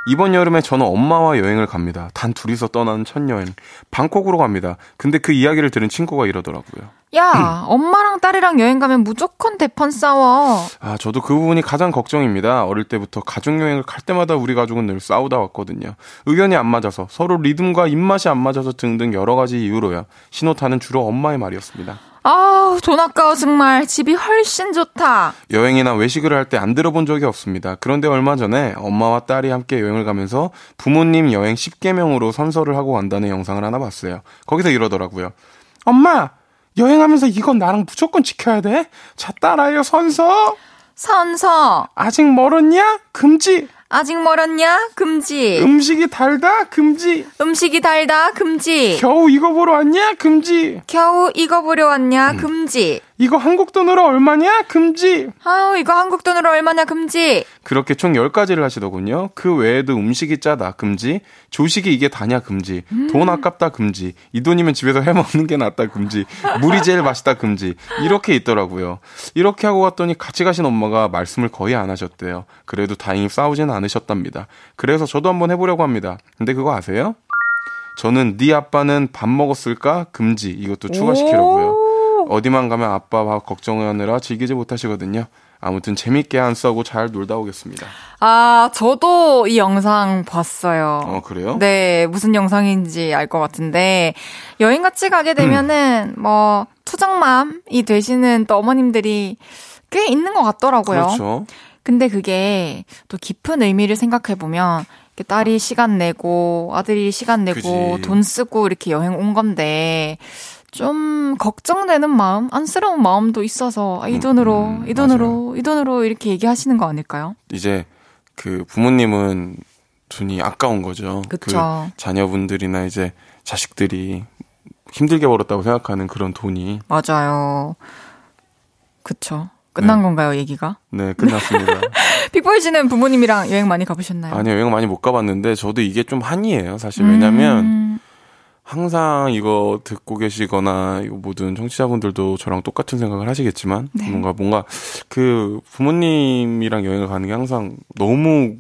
이번 여름에 저는 엄마와 여행을 갑니다. 단 둘이서 떠나는 첫 여행. 방콕으로 갑니다. 근데 그 이야기를 들은 친구가 이러더라고요. 야, 엄마랑 딸이랑 여행 가면 무조건 대판 싸워. 아, 저도 그 부분이 가장 걱정입니다. 어릴 때부터 가족 여행을 갈 때마다 우리 가족은 늘 싸우다 왔거든요. 의견이 안 맞아서, 서로 리듬과 입맛이 안 맞아서 등등 여러 가지 이유로요. 신호타는 주로 엄마의 말이었습니다. 아우, 돈 아까워 정말. 집이 훨씬 좋다. 여행이나 외식을 할 때 안 들어본 적이 없습니다. 그런데 얼마 전에 엄마와 딸이 함께 여행을 가면서 부모님 여행 10개명으로 선서를 하고 간다는 영상을 하나 봤어요. 거기서 이러더라고요. 엄마, 여행하면서 이건 나랑 무조건 지켜야 돼? 자, 따라요, 선서. 선서. 아직 멀었냐? 금지. 아직 멀었냐? 금지. 음식이 달다? 금지. 음식이 달다? 금지. 겨우 이거 보러 왔냐? 금지. 겨우 이거 보려 왔냐? 금지. 이거 한국 돈으로 얼마냐? 금지. 아우, 이거 한국 돈으로 얼마나 금지. 그렇게 총 10가지를 하시더군요. 그 외에도 음식이 짜다 금지, 조식이 이게 다냐 금지, 돈 아깝다 금지, 이 돈이면 집에서 해 먹는 게 낫다 금지, 물이 제일 맛있다 금지. 이렇게 있더라고요. 이렇게 하고 갔더니 같이 가신 엄마가 말씀을 거의 안 하셨대요. 그래도 다행히 싸우지는 않으셨답니다. 그래서 저도 한번 해보려고 합니다. 근데 그거 아세요? 저는 네 아빠는 밥 먹었을까? 금지. 이것도 추가시키려고요. 어디만 가면 아빠 밥 걱정하느라 즐기지 못하시거든요. 아무튼 재밌게 안 싸고 잘 놀다 오겠습니다. 아, 저도 이 영상 봤어요. 어, 그래요? 네, 무슨 영상인지 알 것 같은데, 여행 같이 가게 되면은, 뭐, 투정맘이 되시는 또 어머님들이 꽤 있는 것 같더라고요. 그렇죠. 근데 그게 또 깊은 의미를 생각해 보면, 이렇게 딸이 시간 내고, 아들이 시간 내고, 그지. 돈 쓰고 이렇게 여행 온 건데, 좀 걱정되는 마음, 안쓰러운 마음도 있어서, 아, 이 돈으로, 음, 이 돈으로, 이 돈으로 이렇게 얘기하시는 거 아닐까요? 이제 그 부모님은 돈이 아까운 거죠. 그쵸. 그 자녀분들이나 이제 자식들이 힘들게 벌었다고 생각하는 그런 돈이 맞아요. 그쵸. 끝난 네. 건가요, 얘기가? 네 끝났습니다. 픽보이 씨는 부모님이랑 여행 많이 가보셨나요? 아니요 여행 많이 못 가봤는데 저도 이게 좀 한이에요 사실 왜냐면 음, 항상 이거 듣고 계시거나 모든 청취자분들도 저랑 똑같은 생각을 하시겠지만 네. 뭔가 뭔가 그 부모님이랑 여행을 가는 게 항상 너무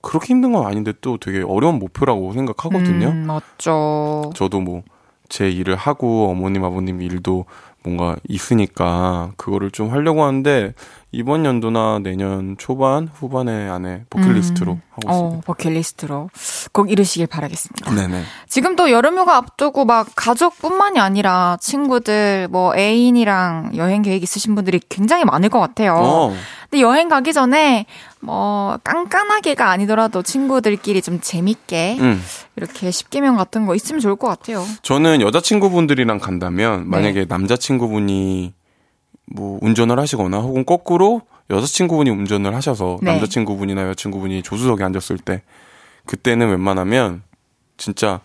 그렇게 힘든 건 아닌데 또 되게 어려운 목표라고 생각하거든요. 음, 맞죠. 저도 뭐 제 일을 하고 어머님 아버님 일도 뭔가 있으니까 그거를 좀 하려고 하는데 이번 연도나 내년 초반 후반에 안에 버킷리스트로 음. 하고 있습니다. 어, 버킷리스트로 꼭 이루시길 바라겠습니다. 네네. 지금 또 여름휴가 앞두고 막 가족뿐만이 아니라 친구들, 뭐 애인이랑 여행 계획 있으신 분들이 굉장히 많을 것 같아요. 어, 근데 여행 가기 전에 뭐 깐깐하게가 아니더라도 친구들끼리 좀 재밌게 음. 이렇게 10개명 같은 거 있으면 좋을 것 같아요. 저는 여자친구분들이랑 간다면 네. 만약에 남자친구분이 뭐 운전을 하시거나 혹은 거꾸로 여자친구분이 운전을 하셔서 네. 남자친구분이나 여자친구분이 조수석에 앉았을 때 그때는 웬만하면 진짜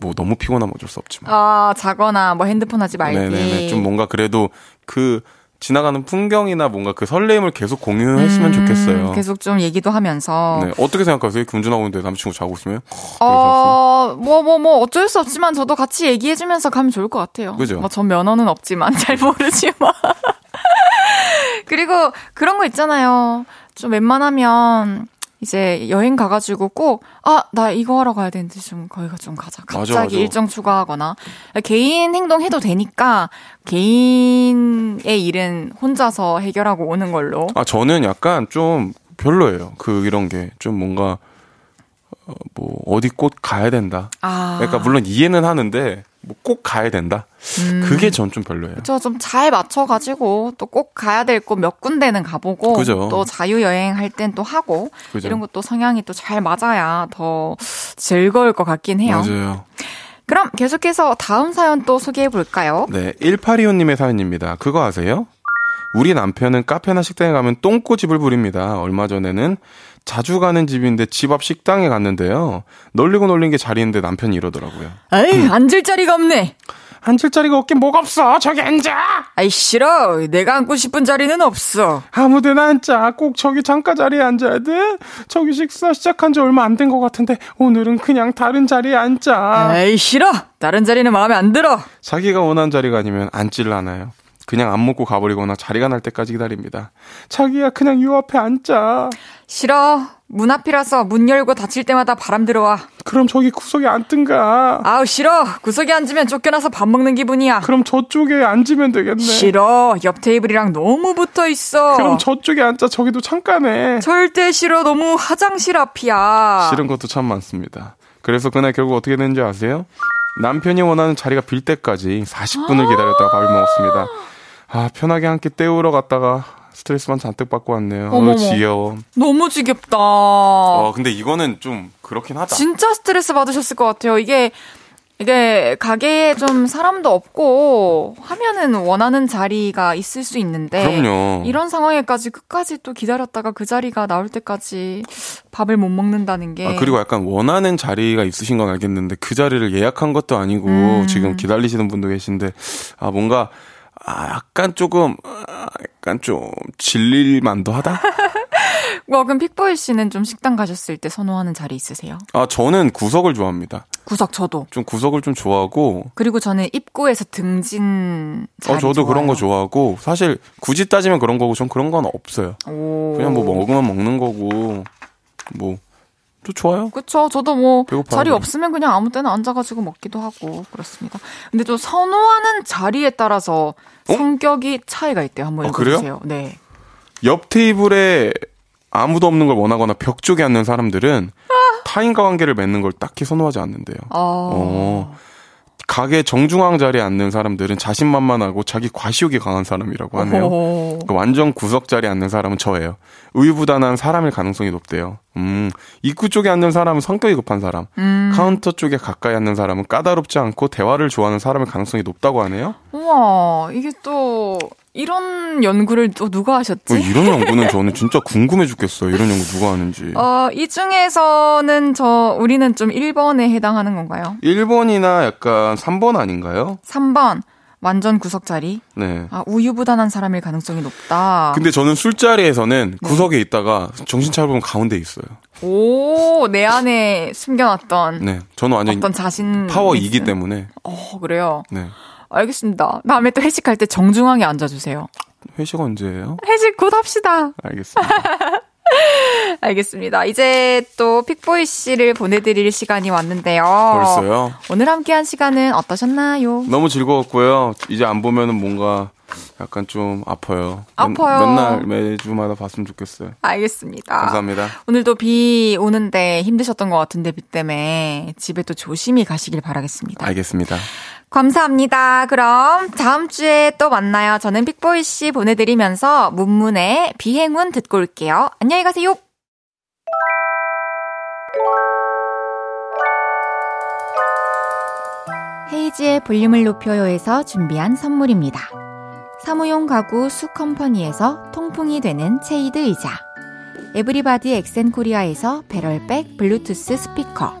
뭐 너무 피곤하면 어쩔 수 없지만 아, 자거나 뭐 핸드폰 하지 말기. 네네네 좀 뭔가 그래도 그 지나가는 풍경이나 뭔가 그 설렘을 계속 공유했으면 음, 좋겠어요. 계속 좀 얘기도 하면서. 네 어떻게 생각하세요? 운전하고 있는데 남자친구 자고 있으면 어, 뭐, 뭐, 뭐, 어쩔 수 없지만 저도 같이 얘기해주면서 가면 좋을 것 같아요. 그죠? 뭐, 전 면허는 없지만, 잘 모르지만. 그리고 그런 거 있잖아요. 좀 웬만하면, 이제 여행 가가지고 꼭, 아, 나 이거 하러 가야 되는데 좀 거기가 좀 가자. 갑자기 맞아, 맞아. 일정 추가하거나. 개인 행동 해도 되니까, 개인의 일은 혼자서 해결하고 오는 걸로. 아 저는 약간 좀 별로예요. 그 이런 게 좀 뭔가 어, 뭐 어디 꼭 가야 된다. 아. 그러니까 물론 이해는 하는데 뭐 꼭 가야 된다. 음. 그게 전 좀 별로예요. 저 좀 잘 맞춰가지고 또 꼭 가야 될 곳 몇 군데는 가보고 그죠. 또 자유 여행 할 땐 또 하고 그죠. 이런 것도 성향이 또 잘 맞아야 더 즐거울 것 같긴 해요. 맞아요. 그럼 계속해서 다음 사연 또 소개해 볼까요? 네, 1825님의 사연입니다. 그거 아세요? 우리 남편은 카페나 식당에 가면 똥꼬집을 부립니다. 얼마 전에는 자주 가는 집인데 집 앞 식당에 갔는데요. 널리고 널린 게 자리인데 남편이 이러더라고요. 에이 앉을 자리가 없네. 앉을 자리가 없긴 뭐가 없어. 저기 앉아. 아이 싫어. 내가 앉고 싶은 자리는 없어. 아무데나 앉자. 꼭 저기 창가 자리에 앉아야 돼. 저기 식사 시작한 지 얼마 안 된 것 같은데 오늘은 그냥 다른 자리에 앉자. 에이 싫어. 다른 자리는 마음에 안 들어. 자기가 원하는 자리가 아니면 앉질 않아요. 그냥 안 먹고 가버리거나 자리가 날 때까지 기다립니다. 자기야 그냥 요 앞에 앉자. 싫어. 문 앞이라서 문 열고 닫힐 때마다 바람 들어와. 그럼 저기 구석에 앉든가. 아우 싫어. 구석에 앉으면 쫓겨나서 밥 먹는 기분이야. 그럼 저쪽에 앉으면 되겠네. 싫어. 옆 테이블이랑 너무 붙어 있어. 그럼 저쪽에 앉자. 저기도 창가네. 절대 싫어. 너무 화장실 앞이야. 싫은 것도 참 많습니다. 그래서 그날 결국 어떻게 됐는지 아세요? 남편이 원하는 자리가 빌 때까지 40분을 기다렸다가 밥을 먹었습니다. 아, 편하게 한 끼 때우러 갔다가 스트레스만 잔뜩 받고 왔네요. 어머머. 어, 지겨워. 너무 지겹다. 어, 근데 이거는 좀 그렇긴 하다. 진짜 스트레스 받으셨을 것 같아요. 이게 이게 가게에 좀 사람도 없고 하면은 원하는 자리가 있을 수 있는데 그럼요. 이런 상황에까지 끝까지 또 기다렸다가 그 자리가 나올 때까지 밥을 못 먹는다는 게 아, 그리고 약간 원하는 자리가 있으신 건 알겠는데 그 자리를 예약한 것도 아니고 음. 지금 기다리시는 분도 계신데 아 뭔가 아 약간 조금 아, 약간 좀 질릴 만도 하다. 와, 그럼 픽보이 씨는 좀 식당 가셨을 때 선호하는 자리 있으세요? 아 저는 구석을 좋아합니다. 구석 저도. 좀 구석을 좀 좋아하고 그리고 저는 입구에서 등진 자리 어 저도 그런 거. 좋아하고 사실 굳이 따지면 그런 거고 전 그런 건 없어요. 오. 그냥 뭐 먹으면 먹는 거고 뭐 또 좋아요. 그쵸. 저도 뭐 배고파요, 자리 그럼. 없으면 그냥 아무 때나 앉아가지고 먹기도 하고 그렇습니다. 근데 또 선호하는 자리에 따라서 성격이 차이가 있대요. 한번 어, 그래요? 읽어주세요. 네. 옆 테이블에 아무도 없는 걸 원하거나 벽 쪽에 앉는 사람들은 타인과 관계를 맺는 걸 딱히 선호하지 않는데요. 아. 어. 가게 정중앙 자리에 앉는 사람들은 자신만만하고 자기 과시욕이 강한 사람이라고 하네요. 오. 그 완전 구석 자리에 앉는 사람은 저예요. 우유부단한 사람일 가능성이 높대요. 음, 입구 쪽에 앉는 사람은 성격이 급한 사람. 음. 카운터 쪽에 가까이 앉는 사람은 까다롭지 않고 대화를 좋아하는 사람일 가능성이 높다고 하네요. 우와, 이게 또 이런 연구를 또 누가 하셨지? 뭐 이런 연구는 저는 진짜 궁금해 죽겠어요. 이런 연구 누가 하는지. 어, 이 중에서는 저 우리는 좀 1번에 해당하는 건가요? 1번이나 약간 3번 아닌가요? 3번 완전 구석 자리. 네. 아, 우유부단한 사람일 가능성이 높다. 근데 저는 술자리에서는 네. 구석에 있다가 정신 차려보면 가운데 있어요. 오, 내 안에 숨겨놨던 네. 저는 완전 어떤 자신 파워 2기 때문에. 어, 그래요. 네. 알겠습니다. 다음에 또 회식할 때 정중하게 앉아주세요. 회식 언제예요? 회식 곧 합시다. 알겠습니다. 알겠습니다. 이제 또 픽보이 씨를 보내드릴 시간이 왔는데요. 벌써요? 오늘 함께한 시간은 어떠셨나요? 너무 즐거웠고요. 이제 안 보면은 뭔가 약간 좀 아파요. 아파요. 맨날 매주마다 봤으면 좋겠어요. 알겠습니다. 감사합니다. 오늘도 비 오는데 힘드셨던 것 같은데 비 때문에 집에 또 조심히 가시길 바라겠습니다. 알겠습니다. 감사합니다. 그럼 다음 주에 또 만나요. 저는 픽보이 씨 보내드리면서 문문의 비행운 듣고 올게요. 안녕히 가세요. 헤이즈의 볼륨을 높여요에서 준비한 선물입니다. 사무용 가구 수컴퍼니에서 통풍이 되는 체이드 의자 에브리바디 엑센코리아에서 배럴백 블루투스 스피커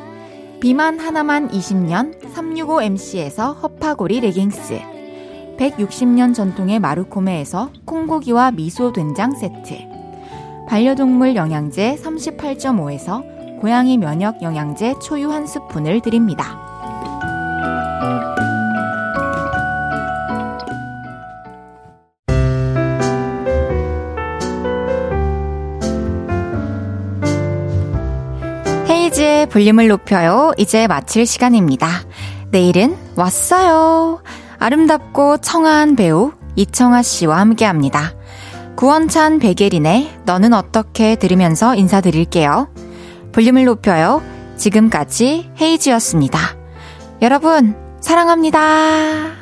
비만 하나만 20년 365MC에서 허파고리 레깅스 160년 전통의 마루코메에서 콩고기와 미소 된장 세트 반려동물 영양제 38.5에서 고양이 면역 영양제 초유 한 스푼을 드립니다. 헤이즈의 볼륨을 높여요. 이제 마칠 시간입니다. 내일은 왔어요. 아름답고 청아한 배우 이청아 씨와 함께 합니다. 구원찬 백예린의 너는 어떻게 들으면서 인사드릴게요. 볼륨을 높여요. 지금까지 헤이즈였습니다. 여러분, 사랑합니다.